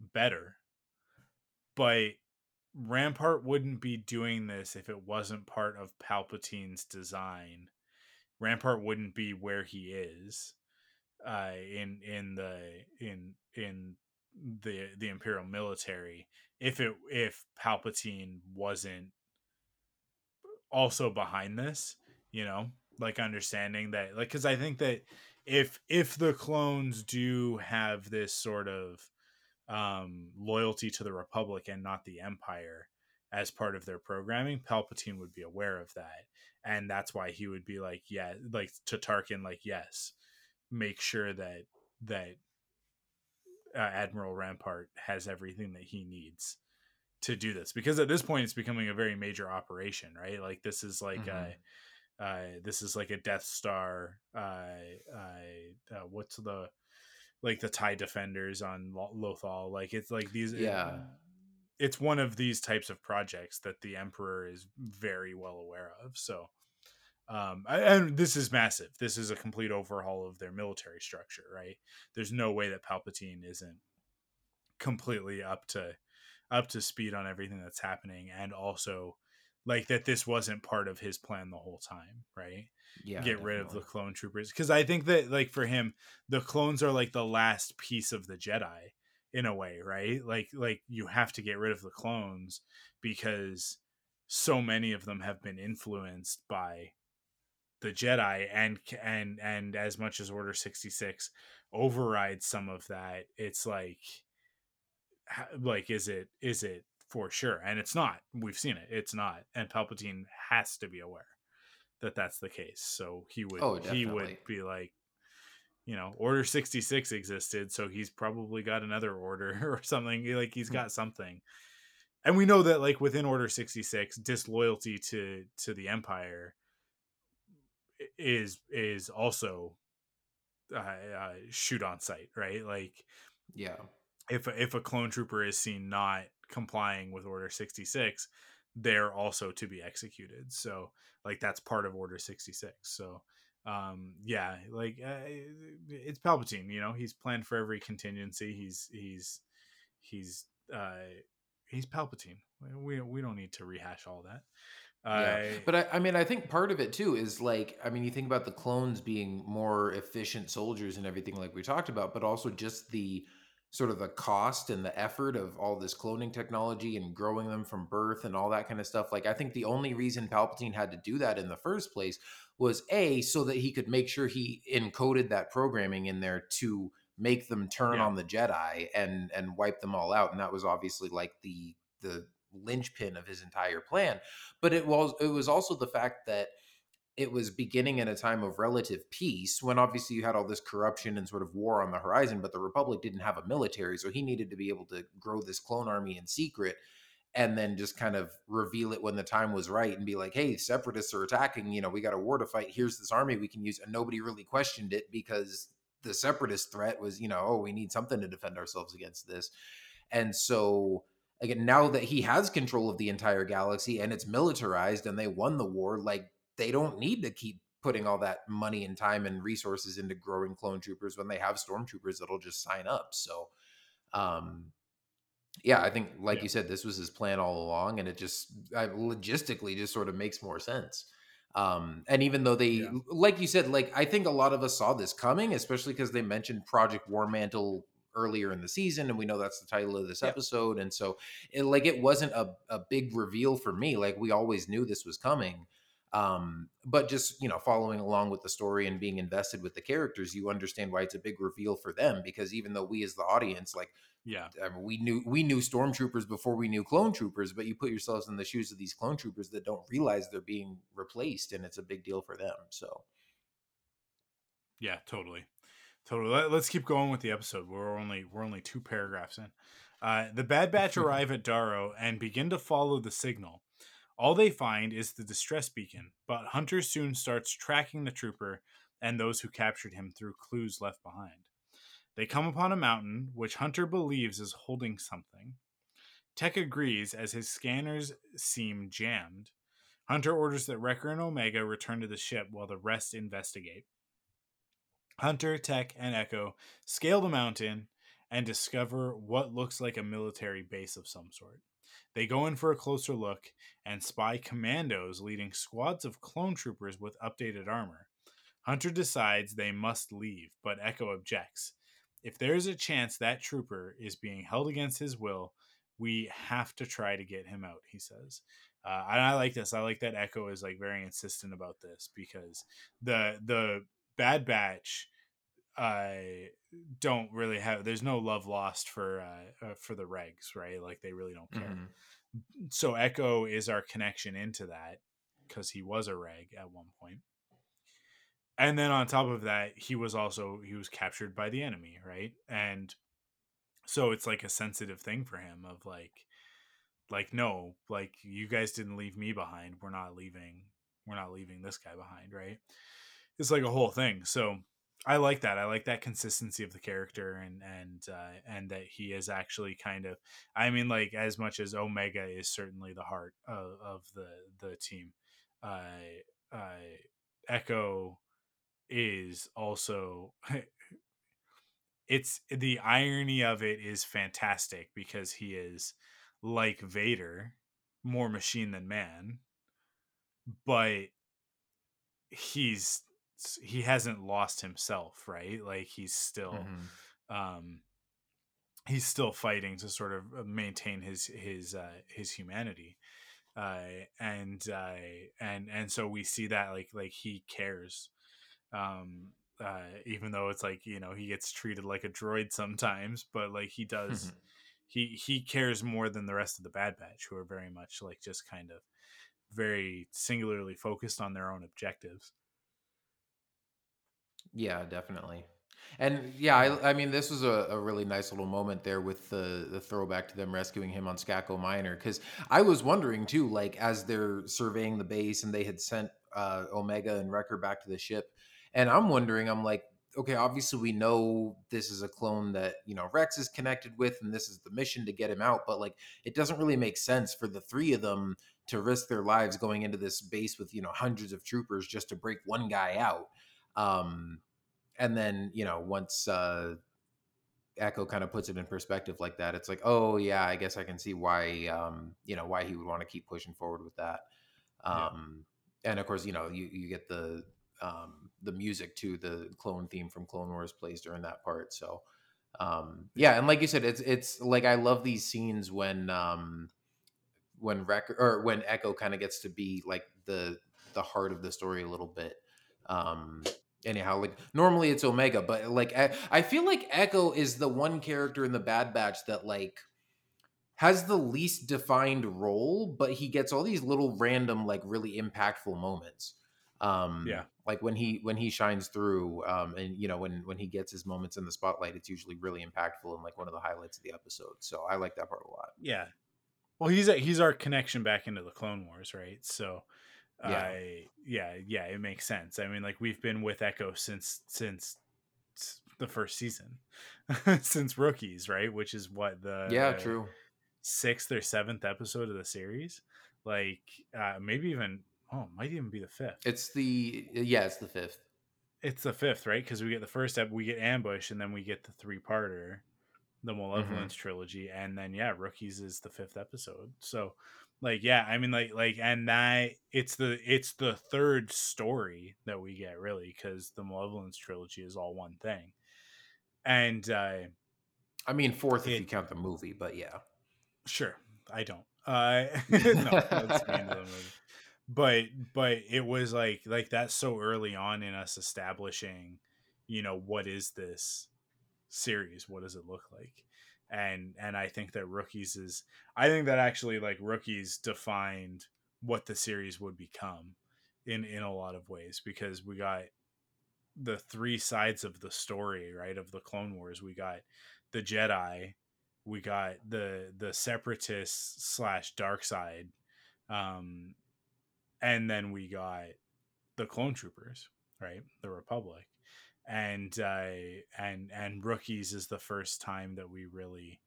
better. But Rampart wouldn't be doing this if it wasn't part of Palpatine's design. Rampart wouldn't be where he is uh, in in the in in the the imperial military if it if Palpatine wasn't also behind this, you know, like understanding that like cuz I think that if if the clones do have this sort of um loyalty to the republic and not the empire as part of their programming, Palpatine would be aware of that. And that's why he would be like, yeah, like to Tarkin like, yes, make sure that that uh, Admiral Rampart has everything that he needs to do this because at this point it's becoming a very major operation, right? Like this is like mm-hmm. a uh, this is like a Death Star. Uh, uh, uh, what's the like the Tie Defenders on Lothal? Like it's like these. Yeah. It's one of these types of projects that the Emperor is very well aware of. So, um, and this is massive. This is a complete overhaul of their military structure, right? There's no way that Palpatine isn't completely up to up to speed on everything that's happening and also like that this wasn't part of his plan the whole time, right? Yeah. Get definitely. rid of the clone troopers cuz I think that like for him the clones are like the last piece of the Jedi in a way, right? Like like you have to get rid of the clones because so many of them have been influenced by the Jedi and and and as much as Order 66 overrides some of that, it's like like is it is it for sure and it's not we've seen it it's not and palpatine has to be aware that that's the case so he would oh, he would be like you know order 66 existed so he's probably got another order or something like he's got something. And we know that like within order 66 disloyalty to to the empire is is also uh, uh, shoot on sight right? Like yeah. if if a clone trooper is seen not complying with Order 66, they're also to be executed. So like that's part of Order 66. So um yeah like uh, it's palpatine you know he's planned for every contingency he's he's he's uh he's palpatine we we don't need to rehash all that yeah. but I, I mean i think part of it too is like i mean you think about the clones being more efficient soldiers and everything like we talked about but also just the sort of the cost and the effort of all this cloning technology and growing them from birth and all that kind of stuff. Like, I think the only reason Palpatine had to do that in the first place was A, so that he could make sure he encoded that programming in there to make them turn yeah. on the Jedi and and wipe them all out. And that was obviously like the the linchpin of his entire plan. But it was it was also the fact that it was beginning in a time of relative peace when obviously you had all this corruption and sort of war on the horizon, but the Republic didn't have a military. So he needed to be able to grow this clone army in secret and then just kind of reveal it when the time was right and be like, hey, separatists are attacking. You know, we got a war to fight. Here's this army we can use. And nobody really questioned it because the separatist threat was, you know, oh, we need something to defend ourselves against this. And so again, now that he has control of the entire galaxy and it's militarized and they won the war, like they don't need to keep putting all that money and time and resources into growing clone troopers when they have stormtroopers that'll just sign up. So, um, yeah, I think, like yeah. you said, this was his plan all along, and it just I, logistically just sort of makes more sense. Um, and even though they, yeah. like you said, like I think a lot of us saw this coming, especially because they mentioned Project War Mantle earlier in the season, and we know that's the title of this yeah. episode, and so it, like it wasn't a, a big reveal for me. Like we always knew this was coming um, but just you know following along with the story and being invested with the characters you understand why it's a big reveal for them because even though we as the audience like yeah. I mean, we knew we knew stormtroopers before we knew clone troopers but you put yourselves in the shoes of these clone troopers that don't realize they're being replaced and it's a big deal for them so. Yeah totally. Totally let's keep going with the episode. We're only we're only two paragraphs in. Uh, the bad batch arrive at Daro and begin to follow the signal all they find is the distress beacon, but Hunter soon starts tracking the trooper and those who captured him through clues left behind. They come upon a mountain, which Hunter believes is holding something. Tech agrees as his scanners seem jammed. Hunter orders that Wrecker and Omega return to the ship while the rest investigate. Hunter, Tech, and Echo scale the mountain and discover what looks like a military base of some sort. They go in for a closer look and spy commandos leading squads of clone troopers with updated armor. Hunter decides they must leave, but Echo objects. If there is a chance that trooper is being held against his will, we have to try to get him out, he says. Uh, and I like this. I like that Echo is like very insistent about this because the the Bad Batch I don't really have. There's no love lost for uh, uh, for the regs, right? Like they really don't care. Mhm. So Echo is our connection into that because he was a reg at one point. And then on top of that, he was also he was captured by the enemy, right? And so it's like a sensitive thing for him of like like no, like you guys didn't leave me behind. We're not leaving we're not leaving this guy behind, right? It's like a whole thing. So I like that. I like that consistency of the character and and uh, and that he is actually kind of. I mean, like as much as Omega is certainly the heart of, of the the team, uh, uh, Echo is also. It's the irony of it is fantastic because he is like Vader, more machine than man, but he's he hasn't lost himself, right? Like he's still Mhm. um he's still fighting to sort of uh, maintain his his uh his humanity. Uh and uh and and so we see that like like he cares. Um uh even though it's like, you know, he gets treated like a droid sometimes, but like he does he he cares more than the rest of the Bad Batch who are very much like just kind of very singularly focused on their own objectives. Yeah, definitely. And yeah, I, I mean, this was a, a really nice little moment there with the the throwback to them rescuing him on Skako Minor. Because I was wondering too, like as they're surveying the base and they had sent uh, Omega and Wrecker back to the ship, and I'm wondering, I'm like, okay, obviously we know this is a clone that you know Rex is connected with, and this is the mission to get him out. But like, it doesn't really make sense for the three of them to risk their lives going into this base with you know hundreds of troopers just to break one guy out. Um, and then you know once uh echo kind of puts it in perspective like that it's like oh yeah i guess i can see why um you know why he would want to keep pushing forward with that Yeah. um and of course you know you you get the um the music to the clone theme from clone wars plays during that part so um yeah and like you said it's it's like i love these scenes when um when record or when echo kind of gets to be like the the heart of the story a little bit um anyhow like normally it's omega but like I, I feel like echo is the one character in the bad batch that like has the least defined role but he gets all these little random like really impactful moments um Yeah. like when he when he shines through um and you know when when he gets his moments in the spotlight it's usually really impactful and like one of the highlights of the episode so i like that part a lot Yeah. Well, he's a, he's our connection back into the Clone Wars, right? So, Yeah. I yeah, yeah, it makes sense. I mean, like we've been with Echo since since the first season, since rookies, right? Which is what the yeah the true sixth or seventh episode of the series, like uh, maybe even oh, it might even be the fifth. it's the yeah it's the fifth It's the fifth, right? Because we get the first ep, we get ambush, and then we get the three parter, the Malevolence trilogy, and then yeah, rookies is the fifth episode. So, like, yeah, I mean, like, like, and that it's the it's the third story that we get really because the Malevolence trilogy is all one thing, and uh i mean fourth if you count the movie but yeah Sure, I don't. Uh, no, that's the end of the movie. But but it was like like that's so early on in us establishing, you know, what is this series? What does it look like? And and I think that rookies is I think that actually like rookies defined what the series would become in in a lot of ways because we got the three sides of the story, right? Of the Clone Wars. We got the Jedi, we got the the separatists slash dark side um and then we got the clone troopers right the republic and uh and and rookies is the first time that we really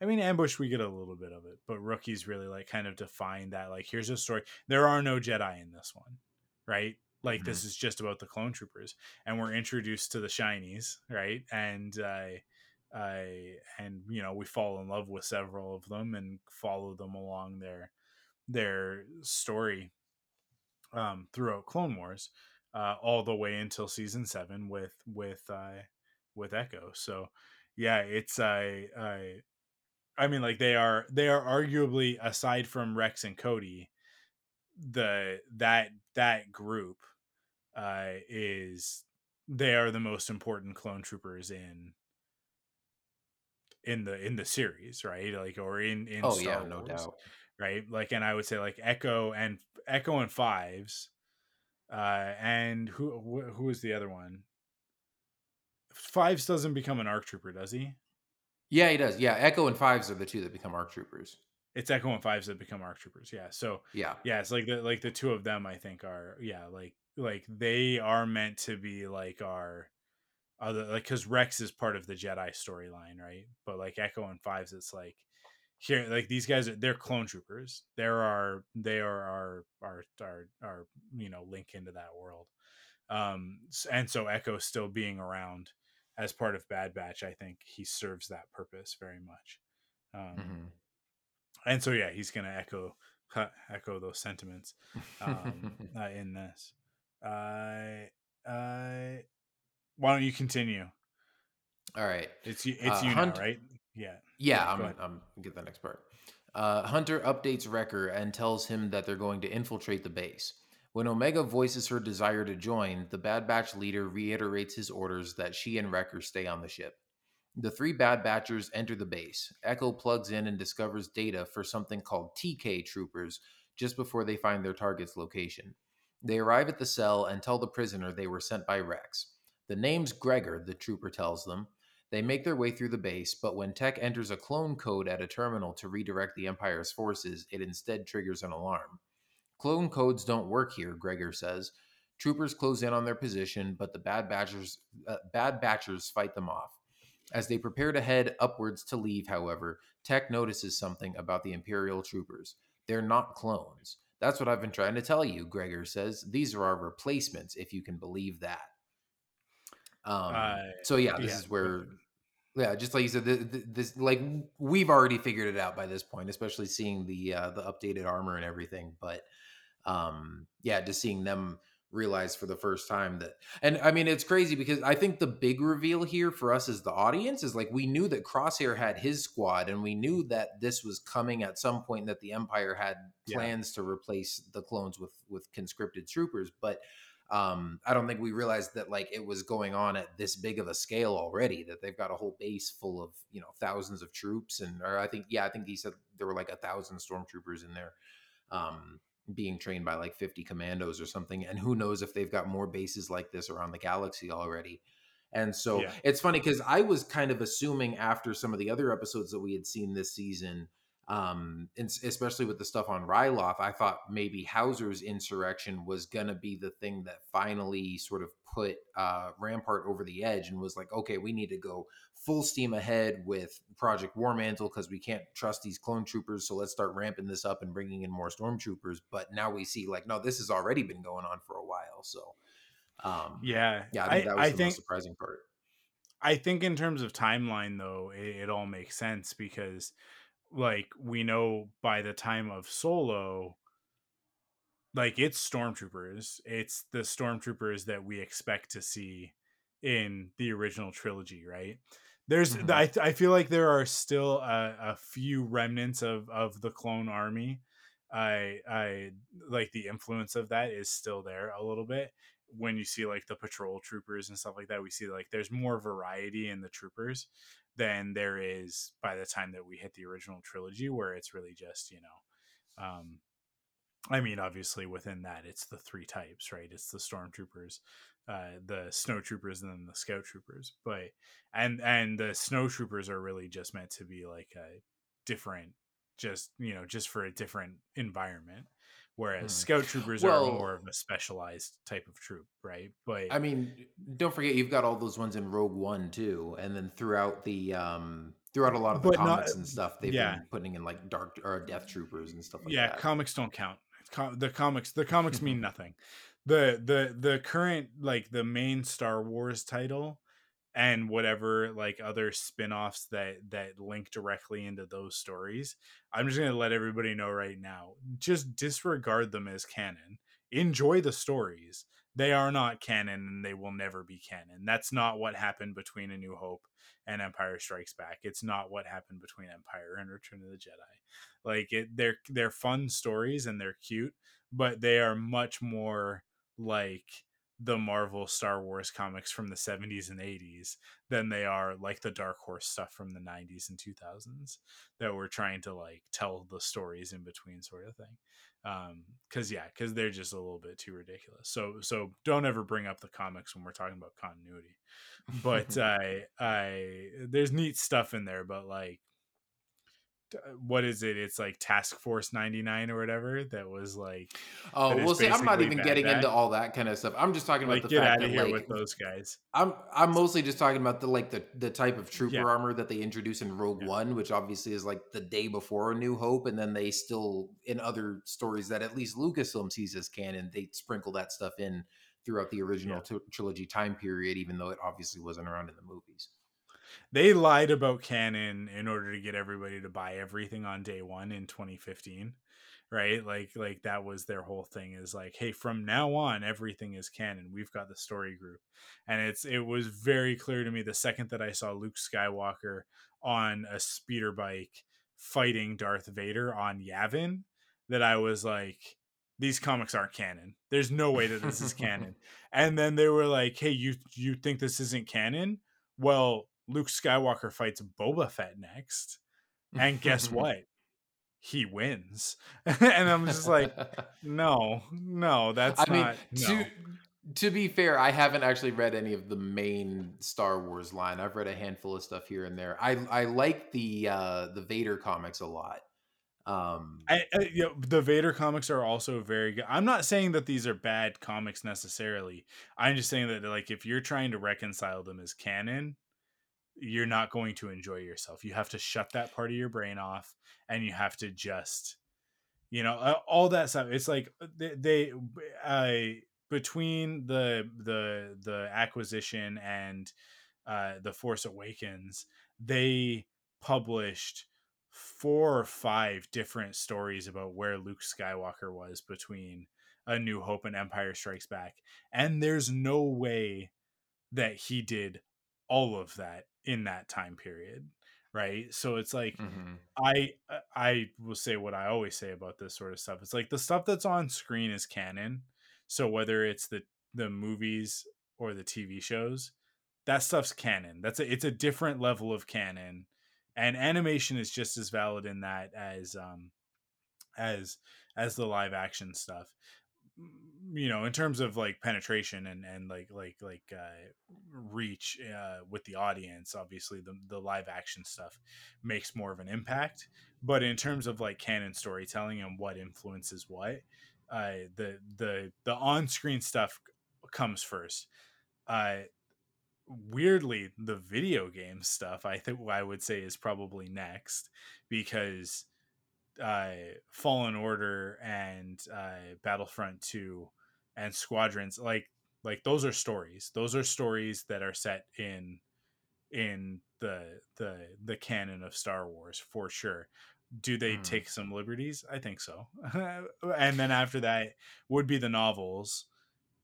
I mean, ambush we get a little bit of it, but rookies really like kind of define that. Like, here's a story. There are no Jedi in this one, right? Like, Mhm. this is just about the clone troopers, and we're introduced to the shinies, right? And uh, I and you know we fall in love with several of them and follow them along their their story um, throughout Clone Wars, uh, all the way until season seven with with uh, with Echo. So yeah, it's I I I mean like they are they are arguably aside from Rex and Cody, the that that group uh, is they are the most important clone troopers in in the in the series, right? Like or in in Oh Star yeah, no doubt. right? Like, and I would say like Echo and Echo and Fives, uh, and who wh- who is the other one? Fives doesn't become an ARC trooper, does he? Yeah, he does. Yeah, Echo and Fives are the two that become ARC troopers. It's Echo and Fives that become ARC troopers. Yeah. So Yeah. yeah, it's like the like the two of them. I think are yeah like like they are meant to be like our other like because Rex is part of the Jedi storyline, right? But like Echo and Fives, it's like here like these guys are they're clone troopers. There are they are our our our our you know link into that world. Um and so Echo still being around as part of Bad Batch, I think he serves that purpose very much. Um Mhm. and so yeah, he's gonna echo echo those sentiments um, uh, in this. Uh, uh, why don't you continue? All right. It's. It's Uh, you Hunt- right? Yeah. Yeah, I'm. I'm get the next part. Uh, Hunter updates Wrecker and tells him that they're going to infiltrate the base. When Omega voices her desire to join, the Bad Batch leader reiterates his orders that she and Wrecker stay on the ship. The three Bad Batchers enter the base. Echo plugs in and discovers data for something called TK troopers just before they find their target's location. They arrive at the cell and tell the prisoner they were sent by Rex. The name's Gregor, the trooper tells them. They make their way through the base, but when Tech enters a clone code at a terminal to redirect the Empire's forces, it instead triggers an alarm. Clone codes don't work here, Gregor says. Troopers close in on their position, but the Bad Batchers, uh, Bad Batchers fight them off. As they prepare to head upwards to leave, however, Tech notices something about the Imperial troopers. They're not clones. That's what I've been trying to tell you, Gregor says. These are our replacements, if you can believe that. Um, Uh, so yeah, this yeah, is where. Yeah, just like you said, th- th- this like we've already figured it out by this point, especially seeing the uh, the updated armor and everything. But um, yeah, just seeing them realize for the first time that, and I mean, it's crazy because I think the big reveal here for us as the audience is like we knew that Crosshair had his squad, and we knew that this was coming at some point that the Empire had Yeah. plans to replace the clones with with conscripted troopers, but um i don't think we realized that like it was going on at this big of a scale already that they've got a whole base full of you know thousands of troops and or i think yeah i think he said there were like a thousand stormtroopers in there um being trained by like 50 commandos or something and who knows if they've got more bases like this around the galaxy already and so Yeah. it's funny because i was kind of assuming after some of the other episodes that we had seen this season um and especially with the stuff on Ryloth, I thought maybe Hauser's insurrection was gonna be the thing that finally sort of put uh Rampart over the edge and was like, okay, we need to go full steam ahead with Project War Mantle because we can't trust these clone troopers, so let's start ramping this up and bringing in more stormtroopers. But now we see like, no, this has already been going on for a while. So um Yeah. yeah, I think that was I the think most surprising part. I think in terms of timeline though, it, it all makes sense because like we know by the time of Solo like it's stormtroopers. It's the stormtroopers that we expect to see in the original trilogy, right? There's Mhm. I I feel like there are still a, a few remnants of of the clone army. I I like the influence of that is still there a little bit when you see like the patrol troopers and stuff like that we see like there's more variety in the troopers than there is by the time that we hit the original trilogy where it's really just you know um i mean obviously within that it's the three types right? It's the stormtroopers uh the snow troopers and then the scout troopers but and and the snow troopers are really just meant to be like a different just you know just for a different environment whereas Hmm. scout troopers Well- are more of a specialized type of troop right but I mean, don't forget you've got all those ones in Rogue One too, and then throughout the um throughout a lot of the But not- comics and stuff, they've yeah. been putting in like dark or Death Troopers and stuff like yeah that. Yeah comics don't count Com- the comics the comics mean nothing the the the current like the main star wars title and whatever like other spin-offs that that link directly into those stories i'm just going to let everybody know right now just disregard them as canon. Enjoy the stories. They are not canon and they will never be canon. That's not what happened between a new hope and empire strikes back. It's not what happened between empire and return of the jedi. Like it they're they're fun stories and they're cute but they are much more like the marvel star wars comics from the 70s and 80s than they are like the dark horse stuff from the 90s and 2000s that were trying to like tell the stories in between sort of thing. Um because yeah because they're just a little bit too ridiculous. So so don't ever bring up the comics when we're talking about continuity. But i i there's neat stuff in there but like Uh, what is it it's like task force 99 or whatever that was like Oh well, see, I'm not even getting into all that kind of stuff. I'm just talking about like the get fact out that of here like with those guys I'm I'm mostly just talking about the like the the type of trooper Yeah. armor that they introduce in Rogue Yeah. One, which obviously is like the day before A New Hope, and then they still in other stories that at least Lucasfilm sees as canon, they sprinkle that stuff in throughout the original Yeah. t- trilogy time period, even though it obviously wasn't around in the movies. They lied about canon in order to get everybody to buy everything on day one in 2015 right? Like like that was their whole thing is like hey from now on everything is canon. We've got the story group. And it's it was very clear to me the second that i saw luke skywalker on a speeder bike fighting darth vader on yavin that i was like these comics aren't canon. There's no way that this is canon. And then they were like hey you you think this isn't canon? Well luke skywalker fights boba fett next and guess what he wins and i'm just like no no that's I mean, not no. to to be fair, I haven't actually read any of the main Star Wars line. I've read a handful of stuff here and there. I I like the uh the Vader comics a lot. Um I, I, you know, the Vader comics are also very good. I'm not saying that these are bad comics necessarily. I'm just saying that like if you're trying to reconcile them as canon, you're not going to enjoy yourself. You have to shut that part of your brain off, and you have to just, you know, uh, all that stuff. It's like they, they uh, between the the the acquisition and uh, the Force Awakens, they published four or five different stories about where Luke Skywalker was between A New Hope and Empire Strikes Back. And there's no way that he did all of that in that time period. Right. So it's like mhm. I I will say what I always say about this sort of stuff. It's like the stuff that's on screen is canon. So whether it's the the movies or the TV shows, that stuff's canon. That's a it's a different level of canon. And animation is just as valid in that as um as as the live action stuff. You know, in terms of like penetration and and like like like uh reach uh with the audience, obviously the the live action stuff makes more of an impact. But in terms of like canon storytelling and what influences what, uh the the the on-screen stuff comes first. Uh weirdly the video game stuff i think i would say is probably next because uh fallen order and uh battlefront 2 and squadrons like like those are stories. Those are stories that are set in in the the the canon of star wars for sure. Do they Hmm. take some liberties? I think so. And then after that would be the novels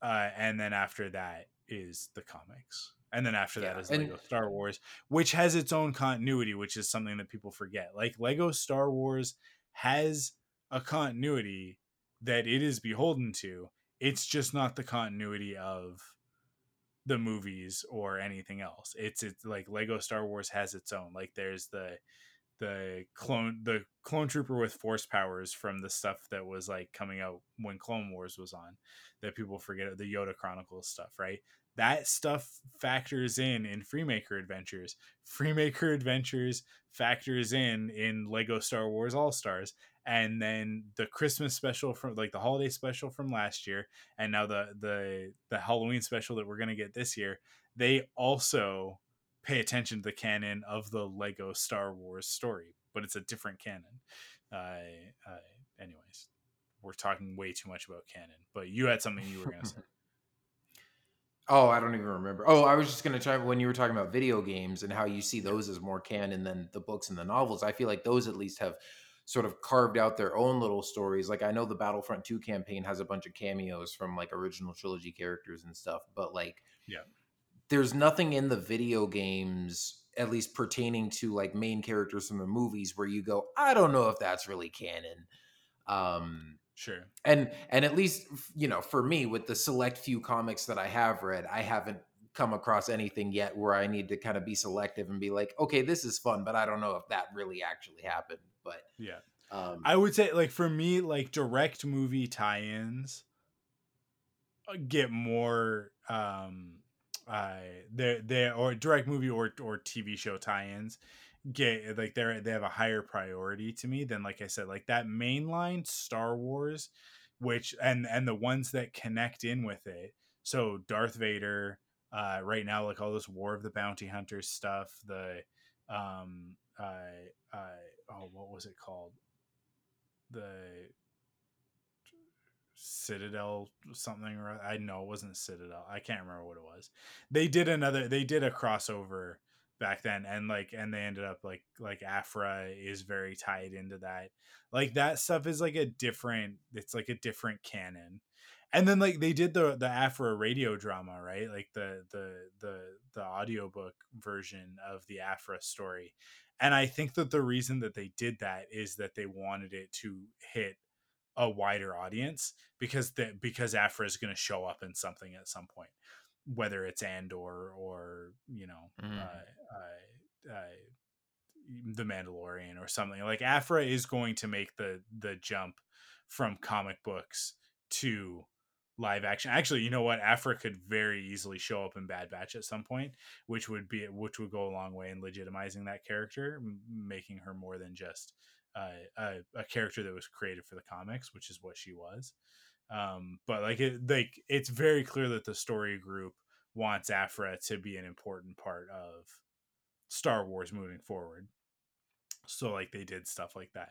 uh and then after that is the comics. And then after that Yeah, is and- lego star wars which has its own continuity which is something that people forget. Like lego star wars has a continuity that it is beholden to. It's just not the continuity of the movies or anything else. It's it's like lego star wars has its own. Like there's the the clone the clone trooper with force powers from the stuff that was like coming out when clone wars was on that people forget the yoda chronicles stuff right that stuff factors in in freemaker adventures freemaker adventures factors in in lego star wars all stars and then the christmas special from like the holiday special from last year and now the the the halloween special that we're going to get this year they also pay attention to the canon of the Lego Star Wars story, but it's a different canon. Uh, uh, anyways, we're talking way too much about canon, but you had something you were gonna say. Oh, I don't even remember. Oh, I was just going to try when you were talking about video games and how you see those as more canon than the books and the novels. I feel like those at least have sort of carved out their own little stories. Like I know the Battlefront 2 campaign has a bunch of cameos from like original trilogy characters and stuff, but like Yeah. There's nothing in the video games at least pertaining to like main characters from the movies where you go, I don't know if that's really canon. Um Sure. and and at least you know for me with the select few comics that i have read i haven't come across anything yet where i need to kind of be selective and be like okay this is fun but i don't know if that really actually happened but Yeah. um I would say like for me, like direct movie tie-ins uh, get more um uh they they or direct movie or or TV show tie-ins get like they're they have a higher priority to me than like I said like that mainline Star Wars which and and the ones that connect in with it. So Darth Vader uh right now like all this War of the Bounty Hunters stuff, the um i uh oh what was it called? the Citadel something or I know it wasn't Citadel. I can't remember what it was. They did another they did a crossover back then and like and they ended up like like Aphra is very tied into that. Like that stuff is like a different it's like a different canon. And then like they did the the Aphra radio drama, right? Like the the the the audiobook version of the Aphra story. And I think that the reason that they did that is that they wanted it to hit a wider audience because that because Aphra is going to show up in something at some point, whether it's Andor or you know Mhm. uh, uh, uh, the Mandalorian or something like Aphra is going to make the the jump from comic books to live action. Actually, you know what? Aphra could very easily show up in Bad Batch at some point, which would be which would go a long way in legitimizing that character, m- making her more than just uh, a, a character that was created for the comics, which is what she was. Um, but like it, like it's very clear that the story group wants Aphra to be an important part of Star Wars moving forward. So like they did stuff like that.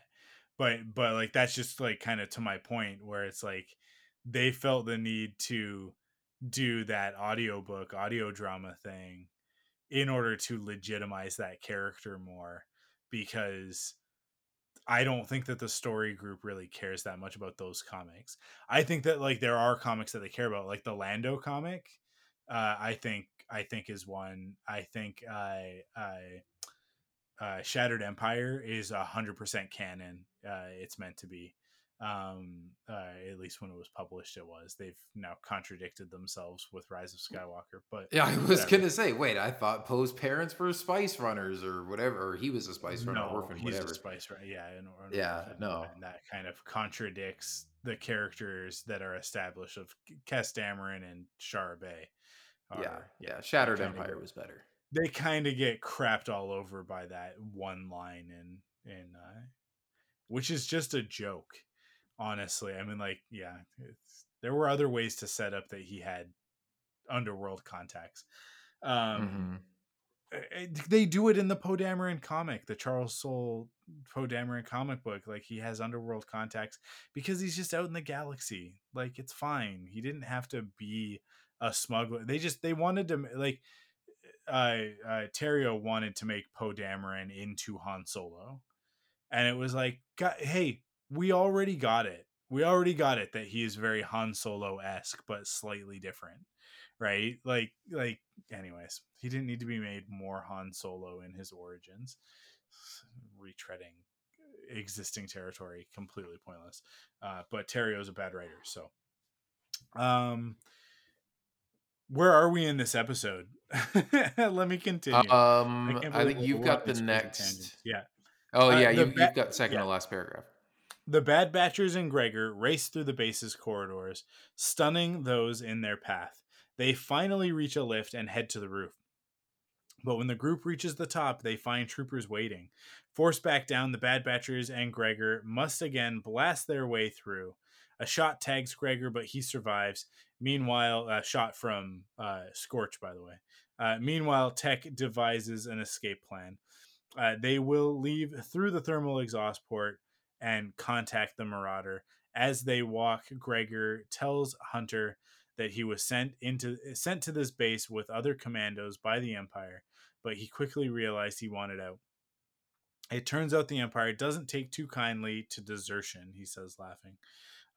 But but like that's just like kind of to my point where it's like they felt the need to do that audiobook audio drama thing in order to legitimize that character more because I don't think that the story group really cares that much about those comics. I think that like there are comics that they care about, like the Lando comic. Uh, I think I think is one. I think I I uh, Shattered Empire is a hundred percent canon. Uh, it's meant to be. Um, uh, at least when it was published, it was. They've now contradicted themselves with Rise of Skywalker, but yeah i was whatever. gonna say wait i thought poe's parents were spice runners or whatever or he was a spice runner orphan he's whatever a spice right? Yeah, an, Yeah, orphan, no. and that kind of contradicts the characters that are established of Kes Dameron and Shara Bey. yeah are- yeah shattered kinda empire was better They kind of get crapped all over by that one line in in uh, which is just a joke. Honestly, I mean, like, yeah, it's, there were other ways to set up that he had underworld contacts. Um, Mhm. uh, they do it in the Poe Dameron comic, the Charles Soule Poe Dameron comic book. Like he has underworld contacts because he's just out in the galaxy. Like it's fine. He didn't have to be a smuggler. They just they wanted to like uh, uh Terrio wanted to make Poe Dameron into Han Solo, and it was like, "God- hey, we already got it. We already got it that he is very Han Solo esque, but slightly different, right? Like, like, anyways, he didn't need to be made more Han Solo in his origins, retreading existing territory, completely pointless. Uh, but is a bad writer, so. Um, where are we in this episode? Let me continue. um can't i, think you've got the next. Yeah. oh Uh, yeah you, ba- you've got second yeah. to last paragraph The Bad Batchers and Gregor race through the base's corridors, stunning those in their path. They finally reach a lift and head to the roof. But when the group reaches the top, they find troopers waiting. Forced back down, the Bad Batchers and Gregor must again blast their way through. A shot tags Gregor, but he survives. Meanwhile, a shot from uh, Scorch, by the way. Uh, meanwhile, Tech devises an escape plan. Uh, they will leave through the thermal exhaust port and contact the Marauder. As they walk, Gregor tells Hunter that he was sent into sent to this base with other commandos by the Empire, but he quickly realized he wanted out. It turns out the Empire doesn't take too kindly to desertion, he says, laughing.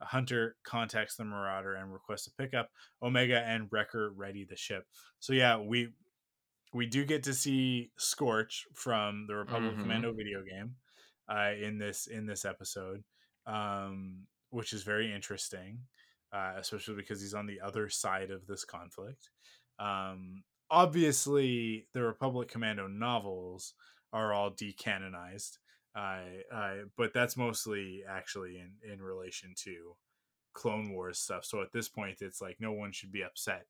Hunter contacts the Marauder and requests a pickup. Omega and Wrecker ready the ship. So yeah, we we do get to see Scorch from the Republic Mhm. Commando video game uh, in this in this episode, um, which is very interesting, uh, especially because he's on the other side of this conflict. Um, obviously, the Republic Commando novels are all decanonized, uh, uh, but that's mostly actually in in relation to Clone Wars stuff. So at this point, it's like no one should be upset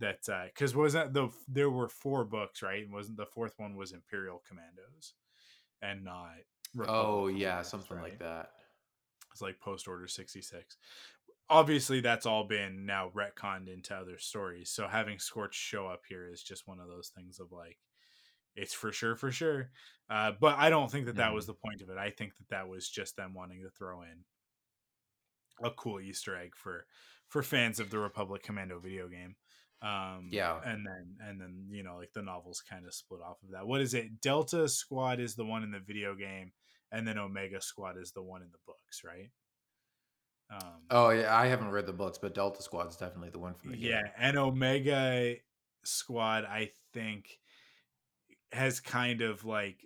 that because wasn't the there were four books right? And wasn't the fourth one was Imperial Commandos and not Oh yeah, Commandos, something like that. It's like post Order sixty six. Obviously, that's all been now retconned into other stories. So having Scorch show up here is just one of those things of like, it's for sure, for sure. Uh, but I don't think that that was the point of it. I think that that was just them wanting to throw in a cool Easter egg for for fans of the Republic Commando video game. Um, Yeah. and then and then you know like the novels kind of split off of that. What is it? Delta Squad is the one in the video game, and then Omega Squad is the one in the books, right? Um, Oh yeah, I haven't read the books, but Delta Squad is definitely the one from the yeah, game. and Omega Squad, I think, has kind of like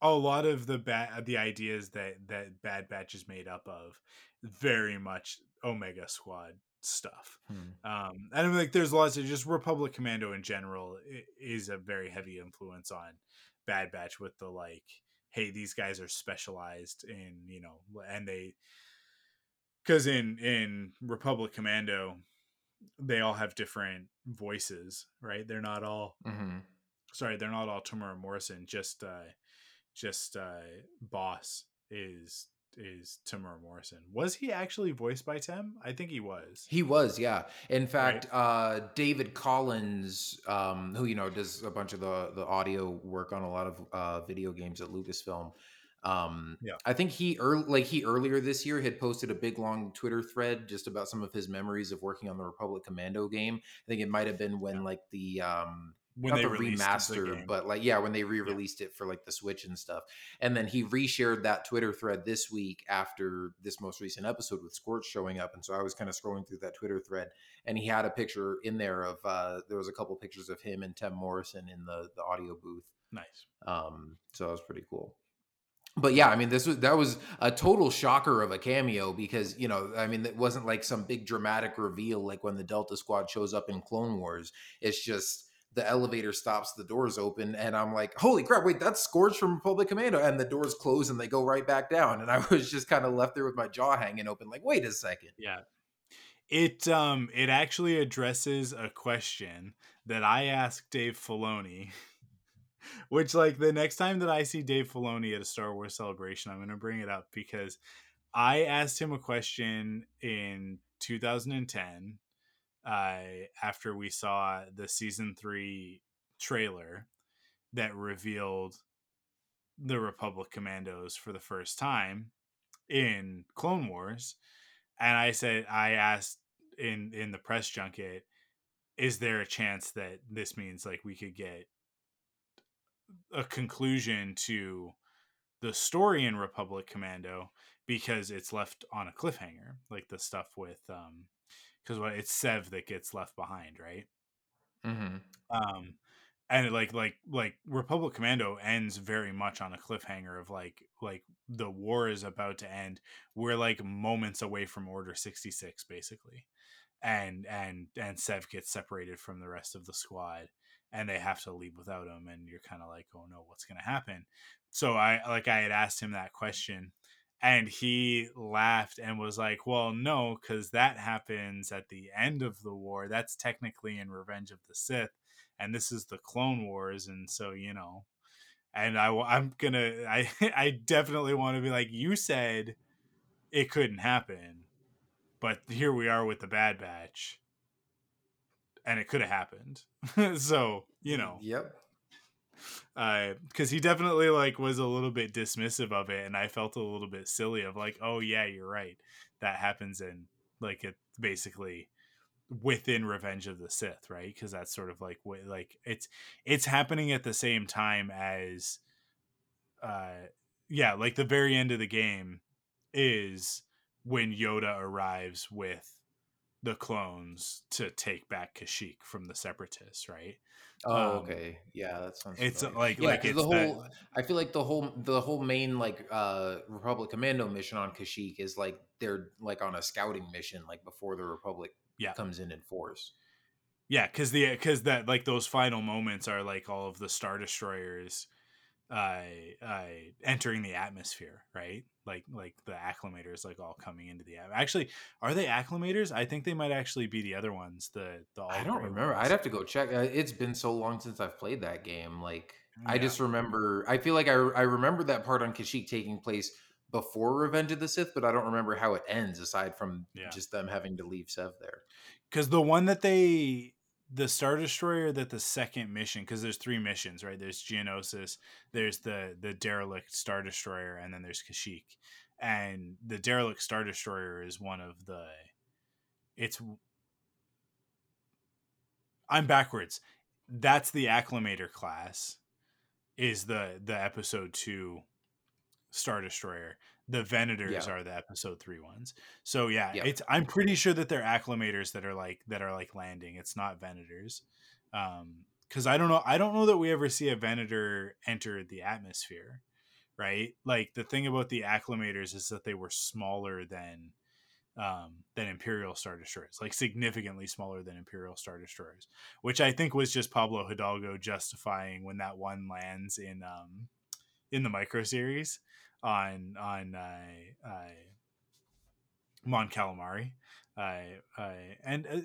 a lot of the bad the ideas that that Bad Batch is made up of, very much Omega Squad stuff. Hmm. Um, and I'm like, there's lots of just Republic Commando in general is a very heavy influence on Bad Batch with the like, hey, these guys are specialized in you know, and they because in in Republic Commando, they all have different voices, right? They're not all hmm sorry, they're not all Temuera Morrison. Just uh, just uh, boss is is Temuera Morrison. Was he actually voiced by Tim? I think he was. He was, yeah. In fact, uh, David Collins, um, who you know does a bunch of the the audio work on a lot of uh, video games at Lucasfilm. Um, Yeah. I think he early, like he earlier this year had posted a big long Twitter thread just about some of his memories of working on the Republic Commando game. I think it might have been when like the um, When not they the released the remaster, but like yeah, when they re-released it for like the Switch and stuff. And then he reshared that Twitter thread this week after this most recent episode with Scorch showing up. And so I was kind of scrolling through that Twitter thread, and he had a picture in there of uh, there was a couple pictures of him and Tim Morrison in the the audio booth. nice. Um, so that was pretty cool. But yeah, I mean, this was that was a total shocker of a cameo because you know, I mean, it wasn't like some big dramatic reveal like when the Delta Squad shows up in Clone Wars. It's just the elevator stops, the doors open, and I'm like, holy crap! Wait, that's Scorch from Republic Commando, and the doors close and they go right back down, and I was just kind of left there with my jaw hanging open, like, wait a second. Yeah. It um it actually addresses a question that I asked Dave Filoni. Which like the next time that I see Dave Filoni at a Star Wars celebration, I'm gonna bring it up because I asked him a question in 2010 uh, after we saw the season three trailer that revealed the Republic Commandos for the first time in Clone Wars, and I said I asked in in the press junket, is there a chance that this means like we could get a conclusion to the story in Republic Commando because it's left on a cliffhanger, like the stuff with um because what it's Sev that gets left behind, right? Mm-hmm. um and like like like republic commando ends very much on a cliffhanger of like like the war is about to end we're like moments away from order 66 basically and and and sev gets separated from the rest of the squad and they have to leave without him and you're kind of like oh no what's gonna happen so i like i had asked him that question and he laughed and was like well no because that happens at the end of the war that's technically in revenge of the sith and this is the clone wars and so you know and I, I'm gonna i i definitely want to be like you said it couldn't happen but here we are with the Bad Batch, and it could have happened. so you know, Yep. Because he definitely like was a little bit dismissive of it, and I felt a little bit silly of like, oh yeah, you're right, that happens in like it basically within Revenge of the Sith, right? Because that's sort of like what like it's it's happening at the same time as, uh, yeah, like the very end of the game is when Yoda arrives with the clones to take back Kashyyyk from the Separatists, right? Oh, Um, okay. Yeah, that sounds. it's, familiar. like- yeah, like it's the that- whole. I feel like the whole the whole main like uh Republic Commando mission on Kashyyyk is like they're like on a scouting mission like before the Republic Yeah. comes in in force. Yeah, because the because that like those final moments are like all of the star destroyers, uh, uh, entering the atmosphere, right? Like like the acclamators, like all coming into the atmosphere. Actually, are they acclamators? I think they might actually be the other ones. The the I don't remember. ones. I'd have to go check. Uh, It's been so long since I've played that game. Like I just remember. I feel like I I remember that part on Kashyyyk taking place before Revenge of the Sith, but I don't remember how it ends aside from Yeah. just them having to leave Sev there. because the one that they the star destroyer that the second mission because there's three missions right? There's geonosis there's the the derelict star destroyer and then there's kashyyyk. And the derelict star destroyer is one of the it's i'm backwards. That's the acclamator class is the the episode 2 star destroyer the venators Yeah. are the episode three ones. so yeah, Yeah. it's i'm pretty sure that they're acclamators that are like that are like landing it's not venators um because i don't know i don't know that we ever see a venator enter the atmosphere right like the thing about the acclamators is that they were smaller than um than imperial star destroyers like significantly smaller than imperial star destroyers which i think was just pablo hidalgo justifying when that one lands in um in the micro series on on uh, uh mon calamari uh, uh and uh,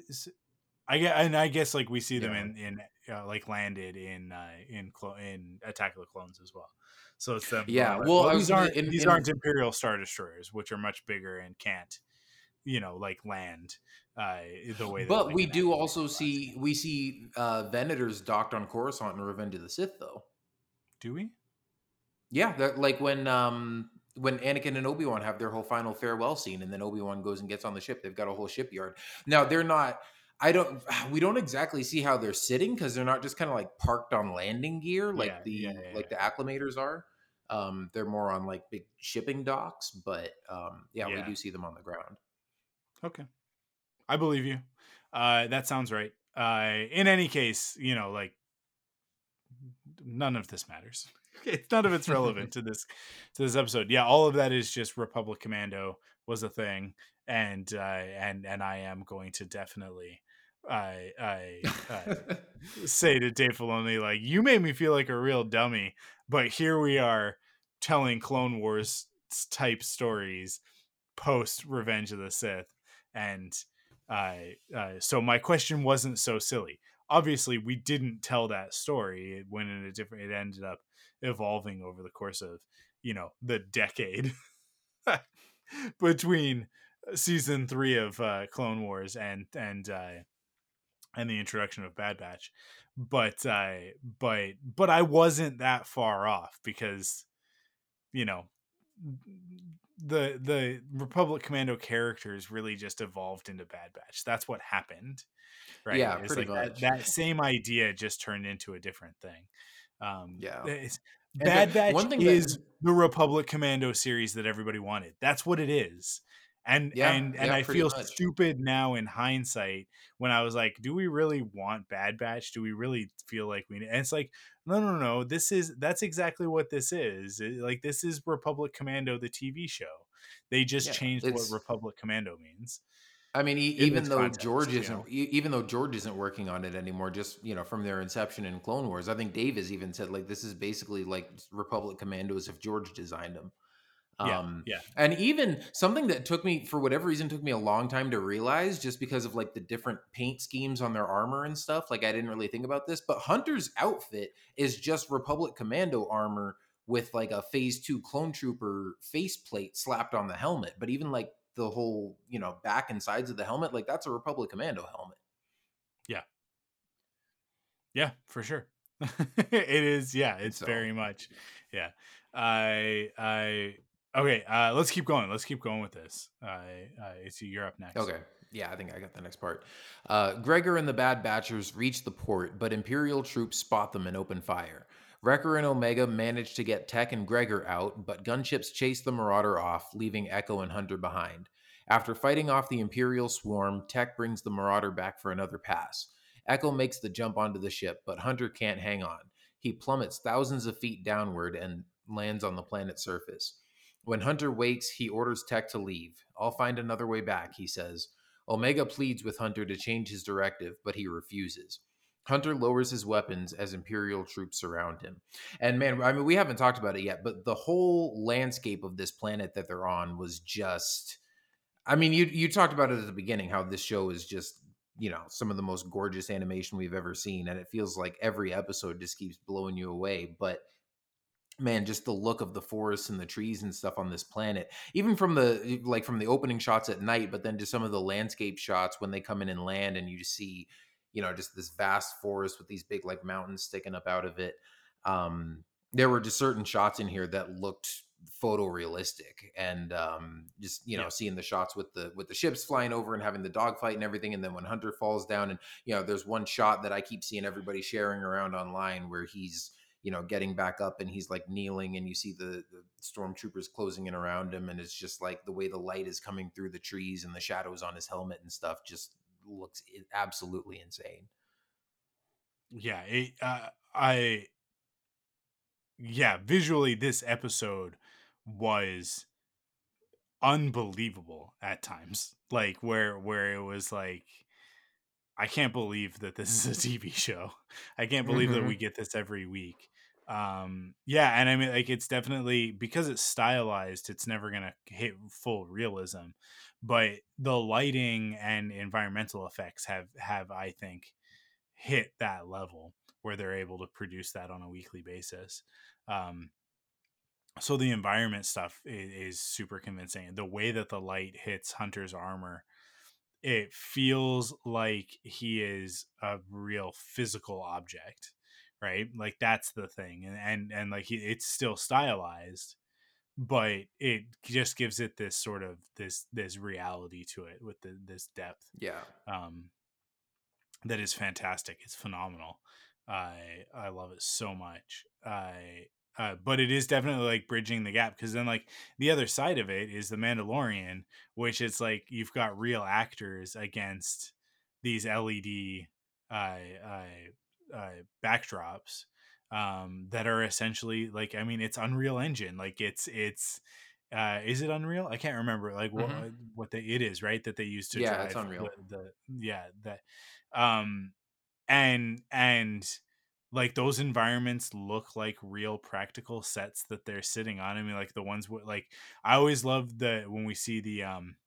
I get, and I guess like we see them Yeah. in in uh, like landed in uh, in clo- in Attack of the Clones as well. So it's them. Yeah, well, was these aren't in- these in- aren't Imperial Star Destroyers, which are much bigger and can't, you know, like land uh, the way. But we do also see we see uh Venators docked on Coruscant in Revenge of the Sith, though. do we? Yeah, that like when um when Anakin and Obi Wan have their whole final farewell scene, and then Obi Wan goes and gets on the ship. They've got a whole shipyard. Now they're not. I don't. We don't exactly see how they're sitting because they're not just kind of like parked on landing gear like Yeah, the yeah, yeah, like the acclamators are. Um, they're more on like big shipping docks, but um, yeah, Yeah. we do see them on the ground. Okay. I believe you. Uh, that sounds right. Uh, in any case, you know, like none of this matters. It's none of it's relevant to this to this episode. Yeah, all of that is just Republic Commando was a thing, and uh, and and I am going to definitely I I uh, say to Dave Filoni, like, you made me feel like a real dummy, but here we are telling Clone Wars type stories post Revenge of the Sith, and uh, uh, so my question wasn't so silly. Obviously, we didn't tell that story. It went in a different. It ended up evolving over the course of you know the decade between season three of uh, Clone Wars and and uh, and the introduction of Bad Batch, but uh, but but I wasn't that far off because you know the the Republic Commando characters really just evolved into Bad Batch. That's what happened, right? Yeah, It's pretty like much. That, that same idea just turned into a different thing. Um, Yeah. it's, And Bad Batch one thing that- is the Republic Commando series that everybody wanted. That's what it is. And Yeah, and and yeah, I feel much. stupid now in hindsight when I was like, do we really want Bad Batch? Do we really feel like we? And it's like, no, no, no. This is that's exactly what this is. It- like this is Republic Commando, the TV show. They just Yeah, changed what Republic Commando means. I mean, e- even though context, George isn't, know. even though George isn't working on it anymore, just you know, from their inception in Clone Wars, I think Dave has even said like this is basically like Republic Commandos if George designed them. Yeah, Um, yeah. and even something that took me for whatever reason took me a long time to realize, just because of like the different paint schemes on their armor and stuff. Like I didn't really think about this, but Hunter's outfit is just Republic Commando armor with like a Phase Two Clone Trooper faceplate slapped on the helmet. But even like the whole you know back and sides of the helmet, like that's a Republic Commando helmet. Yeah, yeah for sure. it is. Yeah, it's So- very much. Yeah. I. I. Okay. Uh, let's keep going. Let's keep going with this. I. Uh, it's you're up next. Okay. Yeah, I think I got the next part. Uh, Gregor and the Bad Batchers reach the port, but Imperial troops spot them and open fire. Wrecker and Omega manage to get Tech and Gregor out, but gunships chase the Marauder off, leaving Echo and Hunter behind. After fighting off the Imperial swarm, Tech brings the Marauder back for another pass. Echo makes the jump onto the ship, but Hunter can't hang on. He plummets thousands of feet downward and lands on the planet's surface. When Hunter wakes, he orders Tech to leave. I'll find another way back, he says. Omega pleads with Hunter to change his directive, but he refuses. Hunter lowers his weapons as Imperial troops surround him. And man, I mean, we haven't talked about it yet, but the whole landscape of this planet that they're on was just. I mean, you you talked about it at the beginning how this show is just you know some of the most gorgeous animation we've ever seen, and it feels like every episode just keeps blowing you away. But man just the look of the forests and the trees and stuff on this planet even from the like from the opening shots at night but then to some of the landscape shots when they come in and land and you just see you know just this vast forest with these big like mountains sticking up out of it um there were just certain shots in here that looked photorealistic and um just you know Yeah. seeing the shots with the with the ships flying over and having the dogfight and everything and then when hunter falls down and you know there's one shot that i keep seeing everybody sharing around online where he's you know getting back up and he's like kneeling and you see the, the stormtroopers closing in around him and it's just like the way the light is coming through the trees and the shadows on his helmet and stuff just looks absolutely insane Yeah. It, uh, I. Yeah. Visually, this episode was unbelievable at times. Like where where it was like. I can't believe that this is a TV show. I can't believe that Mhm. we get this every week. Um yeah, and I mean like it's definitely because it's stylized, it's never going to hit full realism, but the lighting and environmental effects have have I think hit that level where they're able to produce that on a weekly basis. Um so the environment stuff is, is super convincing. The way that the light hits Hunter's armor it feels like he is a real physical object right like that's the thing and and, and like he, it's still stylized but it just gives it this sort of this this reality to it with the, this depth yeah. um that is fantastic. It's phenomenal. I i love it so much. I uh, but it is definitely like bridging the gap because then like the other side of it is the mandalorian which it's like you've got real actors against these led uh, uh, uh, backdrops um that are essentially like i mean it's unreal engine like it's it's uh is it unreal i can't remember like what Mhm. what the, it is right that they use to Yeah, drive it's Unreal. the, the yeah that um and and like those environments look like real practical sets that they're sitting on i mean like the ones with like i always love the when we see the um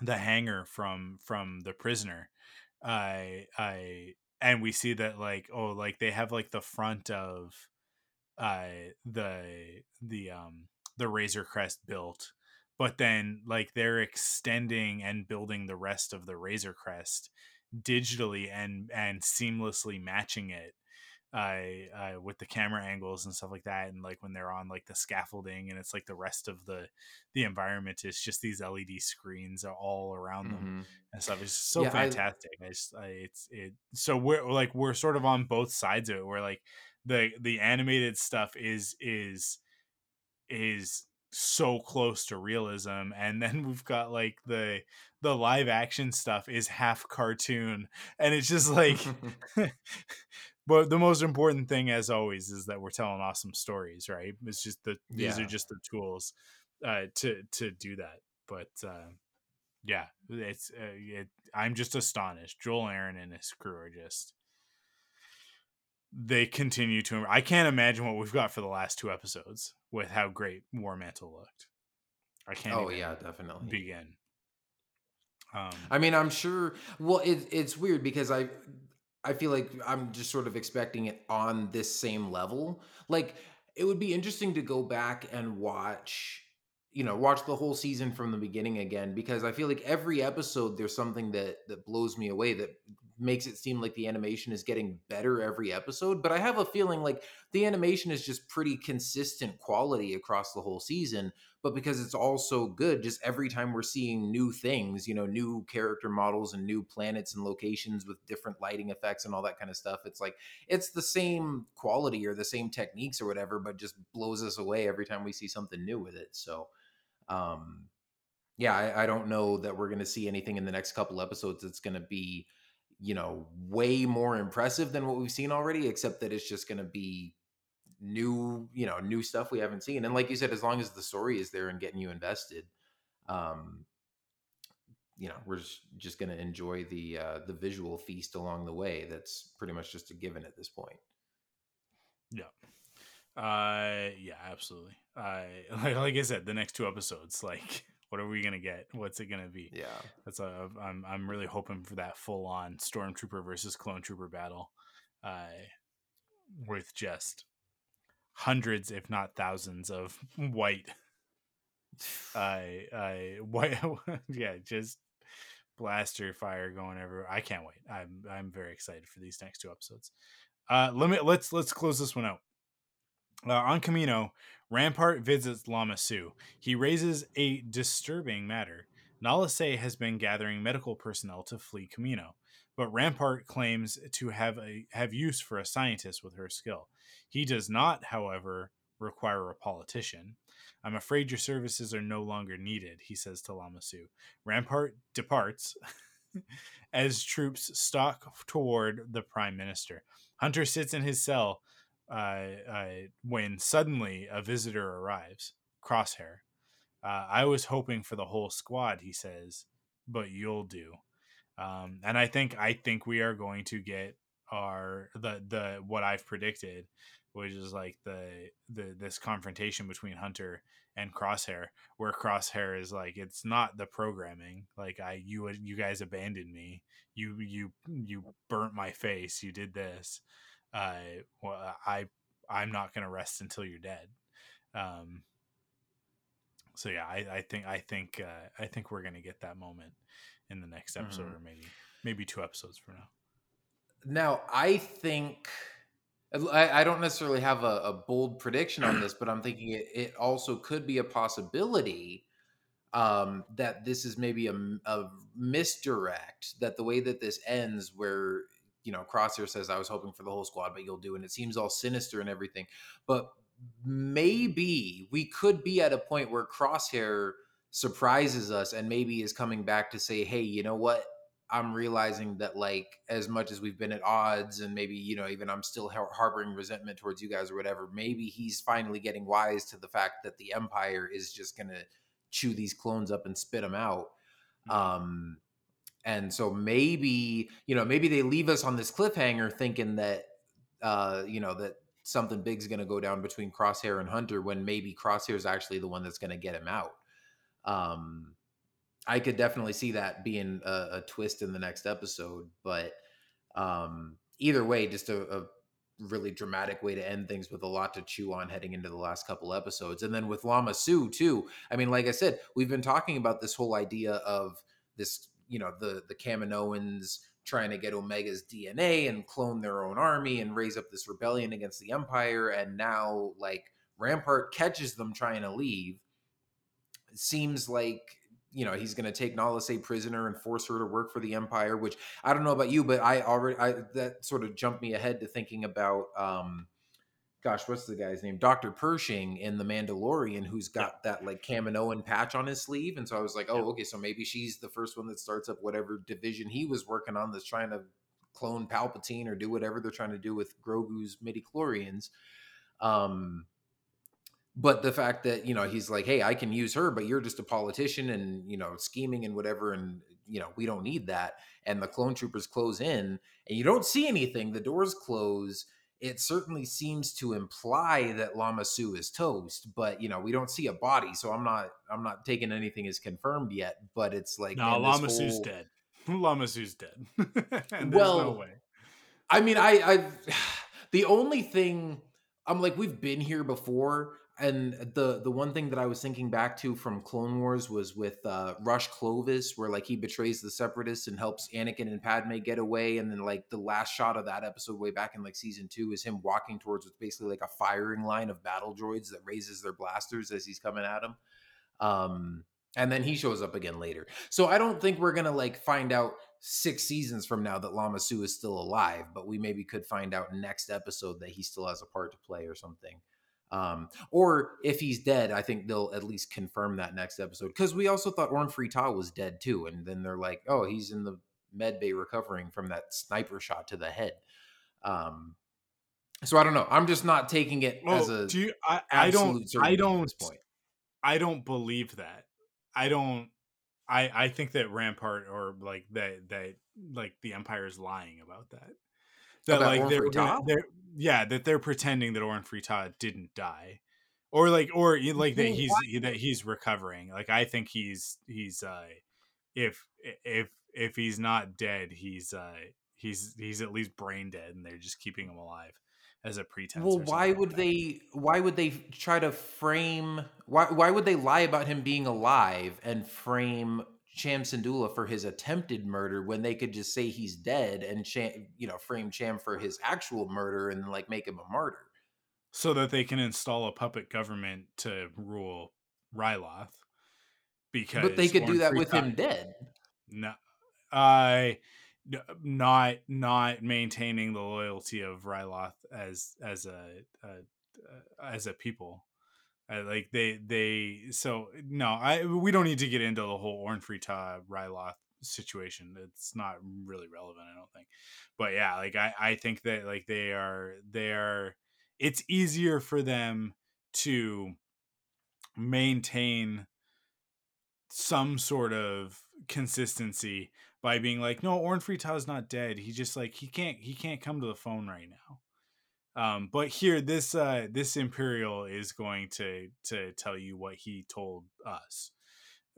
the hangar from from the prisoner i i and we see that like oh like they have like the front of uh the the um the razor crest built but then like they're extending and building the rest of the razor crest digitally and and seamlessly matching it uh, uh with the camera angles and stuff like that and like when they're on like the scaffolding and it's like the rest of the the environment is just these led screens are all around them Mhm. and stuff it's so Yeah, fantastic I just, I, it's it so we're like we're sort of on both sides of it where like the the animated stuff is is is so close to realism and then we've got like the the live action stuff is half cartoon and it's just like but the most important thing as always is that we're telling awesome stories right? It's just the these are just the tools uh to to do that but uh yeah it's uh, it, i'm just astonished. Joel Aron and his crew are just they continue to i can't imagine what we've got for the last two episodes with how great war mantle looked. I can't oh yeah definitely. begin. Um I mean, I'm sure. Well, it, it's weird because I, I feel like I'm just sort of expecting it on this same level. Like, it would be interesting to go back and watch you know watch the whole season from the beginning again because I feel like every episode there's something that that blows me away that makes it seem like the animation is getting better every episode but I have a feeling like the animation is just pretty consistent quality across the whole season but because it's all so good just every time we're seeing new things you know new character models and new planets and locations with different lighting effects and all that kind of stuff it's like it's the same quality or the same techniques or whatever but just blows us away every time we see something new with it so um yeah i, I don't know that we're going to see anything in the next couple episodes that's going to be you know way more impressive than what we've seen already except that it's just going to be new you know new stuff we haven't seen and like you said as long as the story is there and getting you invested um you know we're just, going to enjoy the uh the visual feast along the way that's pretty much just a given at this point Yeah. Uh yeah, absolutely. I like, like I said, the next two episodes, like what are we gonna get? What's it gonna be? yeah That's a I'm I'm really hoping for that full on stormtrooper versus clone trooper battle. Uh with just hundreds, if not thousands, of white I I white yeah, just blaster fire going everywhere. I can't wait. I'm I'm very excited for these next two episodes. Uh let me let's let's close this one out. Uh, on Kamino, Rampart visits Lama Su. He raises a disturbing matter. Nala Se has been gathering medical personnel to flee Kamino, but Rampart claims to have a have use for a scientist with her skill. He does not, however, require a politician. I'm afraid your services are no longer needed, he says to Lama Su. Rampart departs as troops stalk toward the prime minister. Hunter sits in his cell uh, when suddenly a visitor arrives. Crosshair. Uh, I was hoping for the whole squad, he says, but you'll do. Um, and I think I think we are going to get our the the what I've predicted, which is like the the this confrontation between Hunter and Crosshair, where Crosshair is like, it's not the programming. Like I you you guys abandoned me. You you you burnt my face. You did this. Uh, well, I I'm not gonna rest until you're dead. Um, so yeah, I, I think I think uh, I think we're gonna get that moment in the next episode, Mhm. or maybe maybe two episodes from now. Now, I think I, I don't necessarily have a, a bold prediction on this, but I'm thinking it, it also could be a possibility um, that this is maybe a, a misdirect. That the way that this ends, where you know Crosshair says, "I was hoping for the whole squad, but you'll do," and it seems all sinister and everything, but maybe we could be at a point where Crosshair surprises us and maybe is coming back to say, "Hey, you know what? I'm realizing that like as much as we've been at odds and maybe you know even I'm still har- harboring resentment towards you guys or whatever maybe he's finally getting wise to the fact that the empire is just going to chew these clones up and spit them out. Um and so maybe you know maybe they leave us on this cliffhanger thinking that uh you know that something big's going to go down between crosshair and hunter when maybe crosshair is actually the one that's going to get him out um I could definitely see that being a, a twist in the next episode, but um, either way, just a, a really dramatic way to end things with a lot to chew on heading into the last couple episodes. And then with Lama Su too. I mean, like I said, we've been talking about this whole idea of this, you know, the the Kaminoans trying to get Omega's DNA and clone their own army and raise up this rebellion against the Empire. And now, like Rampart catches them trying to leave. It seems like you know he's going to take Nala Se prisoner and force her to work for the Empire. Which I don't know about you, but I already I that sort of jumped me ahead to thinking about. um Gosh, what's the guy's name? Dr. Pershing in The Mandalorian, who's got that like Kaminoan patch on his sleeve. And so I was like, oh, okay, so maybe she's the first one that starts up whatever division he was working on that's trying to clone Palpatine or do whatever they're trying to do with Grogu's midi chlorians. Um, but the fact that you know he's like hey i can use her but you're just a politician and you know scheming and whatever and you know we don't need that and the clone troopers close in and you don't see anything the doors close it certainly seems to imply that lama su is toast but you know we don't see a body so i'm not i'm not taking anything as confirmed yet but it's like no, man, Lama Su's whole- dead. Lama Su's dead. and there's Well, no way. I mean, I, I, the only thing I'm like, we've been here before. And the the one thing that I was thinking back to from Clone Wars was with uh, Rush Clovis, where like he betrays the Separatists and helps Anakin and Padme get away, and then like the last shot of that episode way back in like season two is him walking towards what's basically like a firing line of battle droids that raises their blasters as he's coming at him. Um, and then he shows up again later. So I don't think we're gonna like find out six seasons from now that Lama Su is still alive, but we maybe could find out next episode that he still has a part to play or something. Um, or if he's dead, I think they'll at least confirm that next episode. Because we also thought Orn Free Taa was dead too, and then they're like, "Oh, he's in the med bay recovering from that sniper shot to the head." Um, so I don't know. I'm just not taking it as a do you, I, I don't I don't point. I don't believe that. I don't I I think that Rampart or like that that like the Empire is lying about that. That About like Orn they're, gonna- they're yeah, that they're pretending that Orn Free Taa didn't die. Or like or like that he's that he's recovering. Like I think he's he's uh if if if he's not dead, he's uh he's he's at least brain dead and they're just keeping him alive as a pretense. Well, why would like they? Why would they try to frame? Why? Why would they lie about him being alive and frame Cham Syndulla for his attempted murder when they could just say he's dead and Cham, you know, frame Cham for his actual murder and like make him a martyr? so that they can install a puppet government to rule Ryloth. Because But they could do that with Taa- him dead. No, I n- not not maintaining the loyalty of Ryloth as as a, a uh, as a people. Like they they so no I we don't need to get into the whole Orn Free Ryloth situation. It's not really relevant, I don't think. But yeah, like I I think that like they are they are. It's easier for them to maintain some sort of consistency by being like, no, Orn Taa's not dead. He just like he can't he can't come to the phone right now. Um, but here this uh this Imperial is going to to tell you what he told us.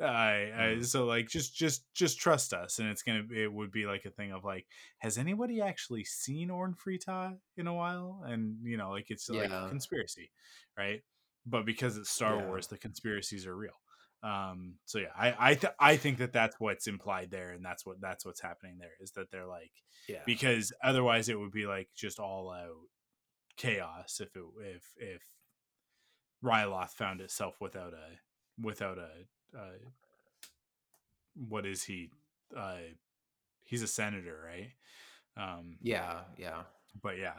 Uh, uh, so like just just just trust us and it's gonna it would be like a thing of like has anybody actually seen Orn Free Taa in a while and you know like it's like Yeah. conspiracy right but because it's Star Yeah. Wars the conspiracies are real um so yeah i i th- i think that that's what's implied there and that's what that's what's happening there is that they're like Yeah. because otherwise it would be like just all out chaos if it if if Ryloth found itself without a without a uh, what is he uh he's a senator right um Yeah. Yeah. but yeah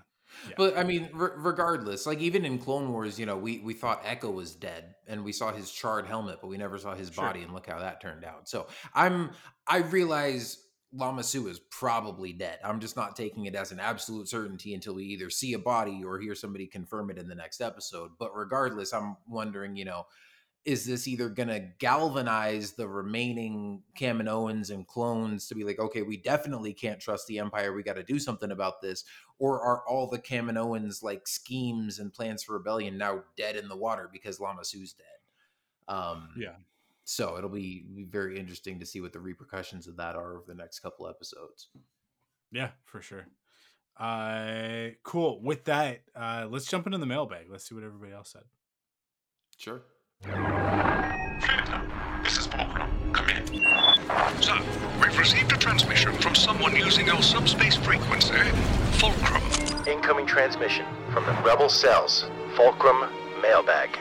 Yeah. But I mean, re- regardless, like even in Clone Wars, you know, we we thought Echo was dead, and we saw his charred helmet, but we never saw his Sure. body, and look how that turned out. So I'm, I realize Lama Su is probably dead. I'm just not taking it as an absolute certainty until we either see a body or hear somebody confirm it in the next episode. But regardless, I'm wondering, you know, is this either going to galvanize the remaining Kaminoans and clones to be like, okay, we definitely can't trust the Empire. We got to do something about this. Or are all the Kaminoans like schemes and plans for rebellion now dead in the water because Lama Su's dead? Um, yeah So it'll be, be very interesting to see what the repercussions of that are over the next couple episodes. yeah for sure uh cool with that uh let's jump into the mailbag let's see what everybody else said Sure. This is Fulcrum. Come in. So, we've received a transmission from someone using our subspace frequency, Fulcrum. Incoming transmission from the Rebel Cells. Fulcrum Mailbag.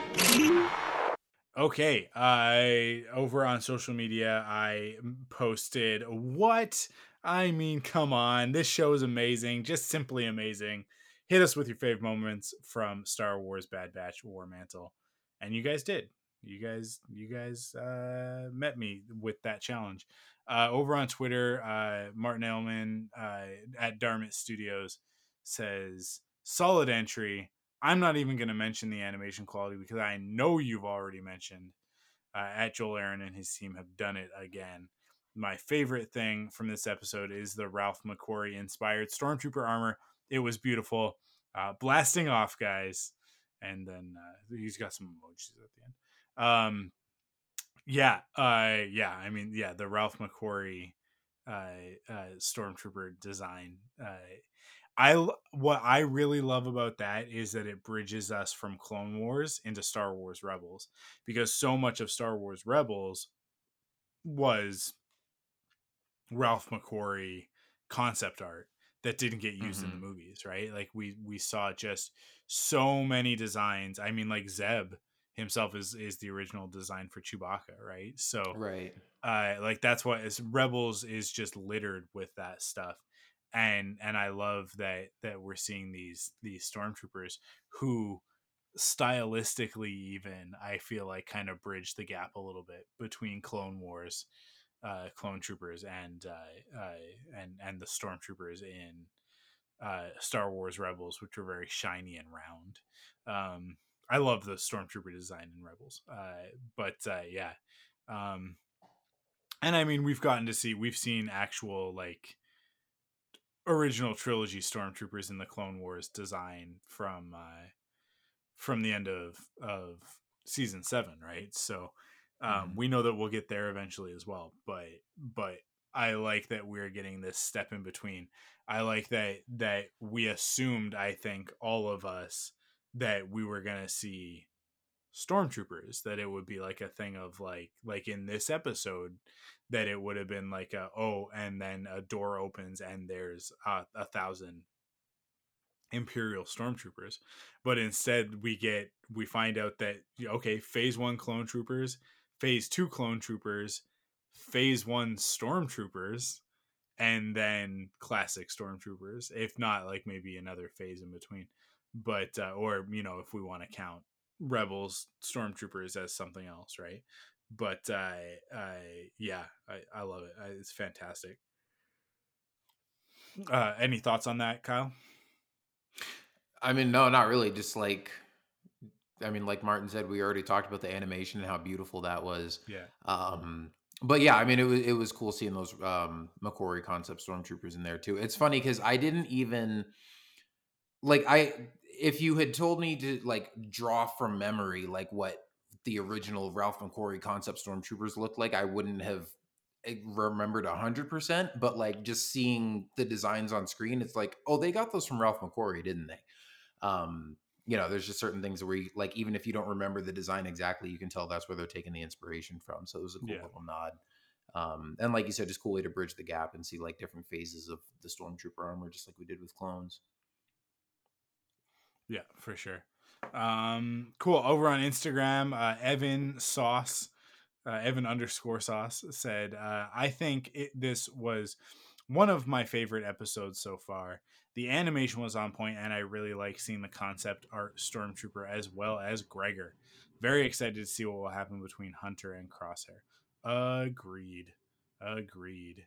Okay, I over on social media I posted what I mean, come on. This show is amazing, just simply amazing. Hit us with your favorite moments from Star Wars Bad Batch War Mantle. And you guys did. You guys you guys uh met me with that challenge. Uh over on Twitter, uh Martin Ellman uh at Darmit Studios says solid entry. I'm not even going to mention the animation quality because I know you've already mentioned uh, at Joel Aron and his team have done it again. My favorite thing from this episode is the Ralph McQuarrie inspired Stormtrooper armor. It was beautiful. Uh, blasting off, guys. And then uh, he's got some emojis at the end. Um, yeah, uh, yeah. I mean, yeah, the Ralph McQuarrie uh, uh, Stormtrooper design. Uh, I what I really love about that is that it bridges us from Clone Wars into Star Wars Rebels because so much of Star Wars Rebels was Ralph McQuarrie concept art that didn't get used Mhm. in the movies, right? Like we we saw just so many designs. I mean, like Zeb himself is is the original design for Chewbacca, right? So Right. uh like that's what is rebels is just littered with that stuff and and i love that that we're seeing these these stormtroopers who stylistically even i feel like kind of bridge the gap a little bit between clone wars uh clone troopers and uh, uh and and the stormtroopers in uh star wars rebels which are very shiny and round. Um i love the stormtrooper design in rebels uh but uh yeah um and I mean, we've gotten to see, we've seen actual like original trilogy stormtroopers in the Clone Wars design from uh, from the end of of season seven, right? So um, Mhm. we know that we'll get there eventually as well. But but I like that we're getting this step in between. I like that that we assumed, I think, all of us that we were gonna see stormtroopers that it would be like a thing of like like in this episode that it would have been like a oh and then a door opens and there's a, a thousand imperial stormtroopers. But instead we get we find out that okay phase one clone troopers phase two clone troopers phase one stormtroopers and then classic stormtroopers if not like maybe another phase in between. But uh, or you know if we want to count rebels stormtroopers as something else right but i i yeah i i love it I, it's fantastic uh any thoughts on that kyle I mean, no, not really. Just like, I mean, like Martin said, we already talked about the animation and how beautiful that was. yeah Um, but yeah, I mean, it was it was cool seeing those um, McQuarrie concept stormtroopers in there too. It's funny because I didn't even like I if you had told me to like draw from memory like what the original Ralph McQuarrie concept stormtroopers looked like, I wouldn't have eh, remembered a hundred percent. But like just seeing the designs on screen, it's like, oh, they got those from Ralph McQuarrie, didn't they? Um, you know, there's just certain things where you, like even if you don't remember the design exactly, you can tell that's where they're taking the inspiration from. So it was a cool Yeah. little nod. Um, and like you said, just cool way to bridge the gap and see like different phases of the stormtrooper armor, just like we did with clones. Yeah, for sure. Um, cool. Over on Instagram, uh, Evan Sauce, uh, Evan underscore Sauce said, uh, "I think it, this was one of my favorite episodes so far. The animation was on point, and I really like seeing the concept art Stormtrooper as well as Gregor. Very excited to see what will happen between Hunter and Crosshair. Agreed. Agreed.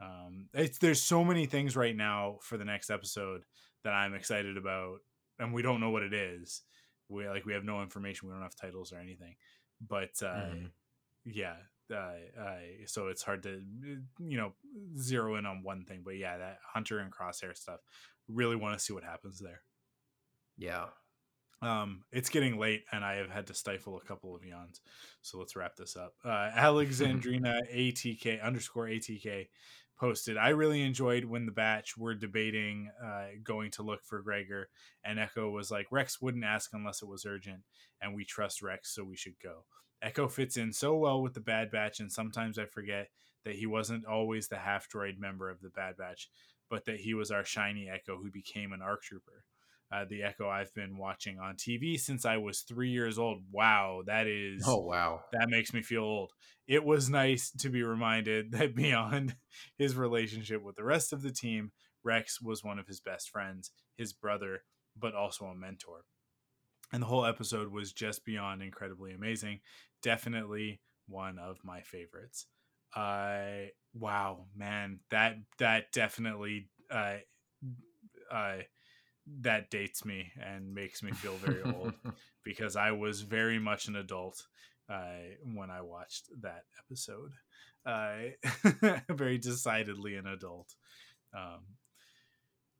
Um, it's there's so many things right now for the next episode that I'm excited about, and we don't know what it is. We like we have no information. We don't have titles or anything. But uh, Mhm. yeah, uh, uh, so it's hard to you know zero in on one thing. But yeah, that Hunter and Crosshair stuff. Really want to see what happens there. Yeah. Um, it's getting late, and I have had to stifle a couple of yawns. So let's wrap this up. Uh, Alexandrina ATK underscore ATK posted. I really enjoyed when the batch were debating uh, going to look for Gregor, and Echo was like, Rex wouldn't ask unless it was urgent, and we trust Rex, so we should go. Echo fits in so well with the Bad Batch, and sometimes I forget that he wasn't always the half droid member of the Bad Batch, but that he was our shiny Echo who became an ARC trooper uh, the Echo I've been watching on TV since I was three years old. Wow, that is Oh wow. that makes me feel old. It was nice to be reminded that beyond his relationship with the rest of the team, Rex was one of his best friends, his brother, but also a mentor. And the whole episode was just beyond incredibly amazing. Definitely one of my favorites. Uh wow, man, that that definitely uh uh that dates me and makes me feel very old because I was very much an adult uh, when I watched that episode. Uh, very decidedly an adult. Um,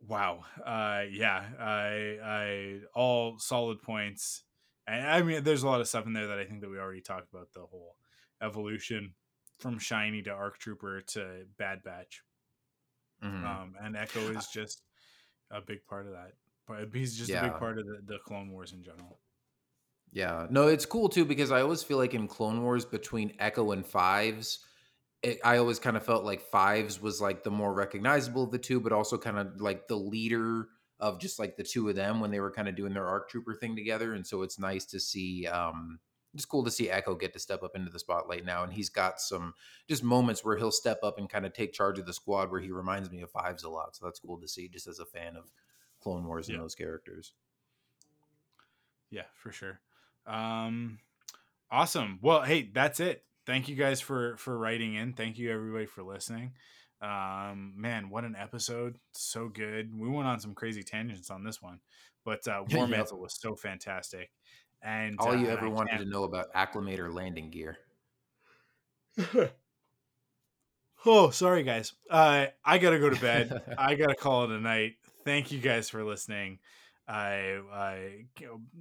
wow. Uh, yeah. I, I all solid points. And I mean, there's a lot of stuff in there that I think that we already talked about. The whole evolution from shiny to arc trooper to bad batch Mhm. um, and Echo is just a big part of that. But he's just a big part of the, the Clone Wars in general. Yeah, no, it's cool too because I always feel like in Clone Wars between Echo and Fives, it, I always kind of felt like Fives was like the more recognizable of the two, but also kind of like the leader of just like the two of them when they were kind of doing their arc trooper thing together. And so it's nice to see, um, it's cool to see Echo get to step up into the spotlight now. And he's got some just moments where he'll step up and kind of take charge of the squad where he reminds me of Fives a lot. So that's cool to see just as a fan of Clone Wars and those characters. Yeah, for sure. Um, awesome. Well, hey, that's it. Thank you guys for for writing in. Thank you everybody for listening. Um, man, what an episode! So good. We went on some crazy tangents on this one, but uh, War. Mantle was so fantastic. And All uh, you ever wanted to know about acclamator landing gear. Oh, sorry guys. Uh, I gotta go to bed. I gotta call it a night. Thank you guys for listening. I I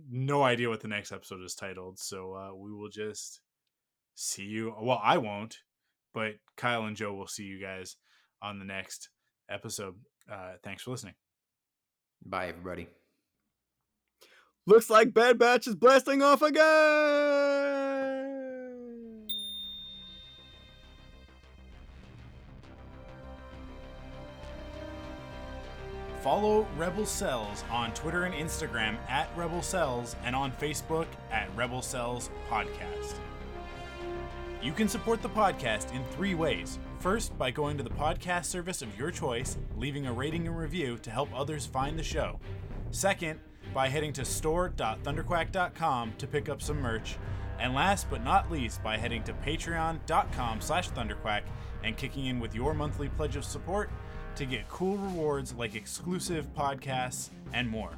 no idea what the next episode is titled, so uh, we will just see you. Well, I won't, but Kyle and Joe will see you guys on the next episode. Uh, thanks for listening. Bye, everybody. Looks like Bad Batch is blasting off again. Follow Rebel Cells on Twitter and Instagram at Rebel Cells and on Facebook at Rebel Cells Podcast. You can support the podcast in three ways. First, by going to the podcast service of your choice, leaving a rating and review to help others find the show. Second, by heading to store.thunderquack.com to pick up some merch. And last but not least, by heading to patreon.com slash thunderquack and kicking in with your monthly pledge of support to get cool rewards like exclusive podcasts and more.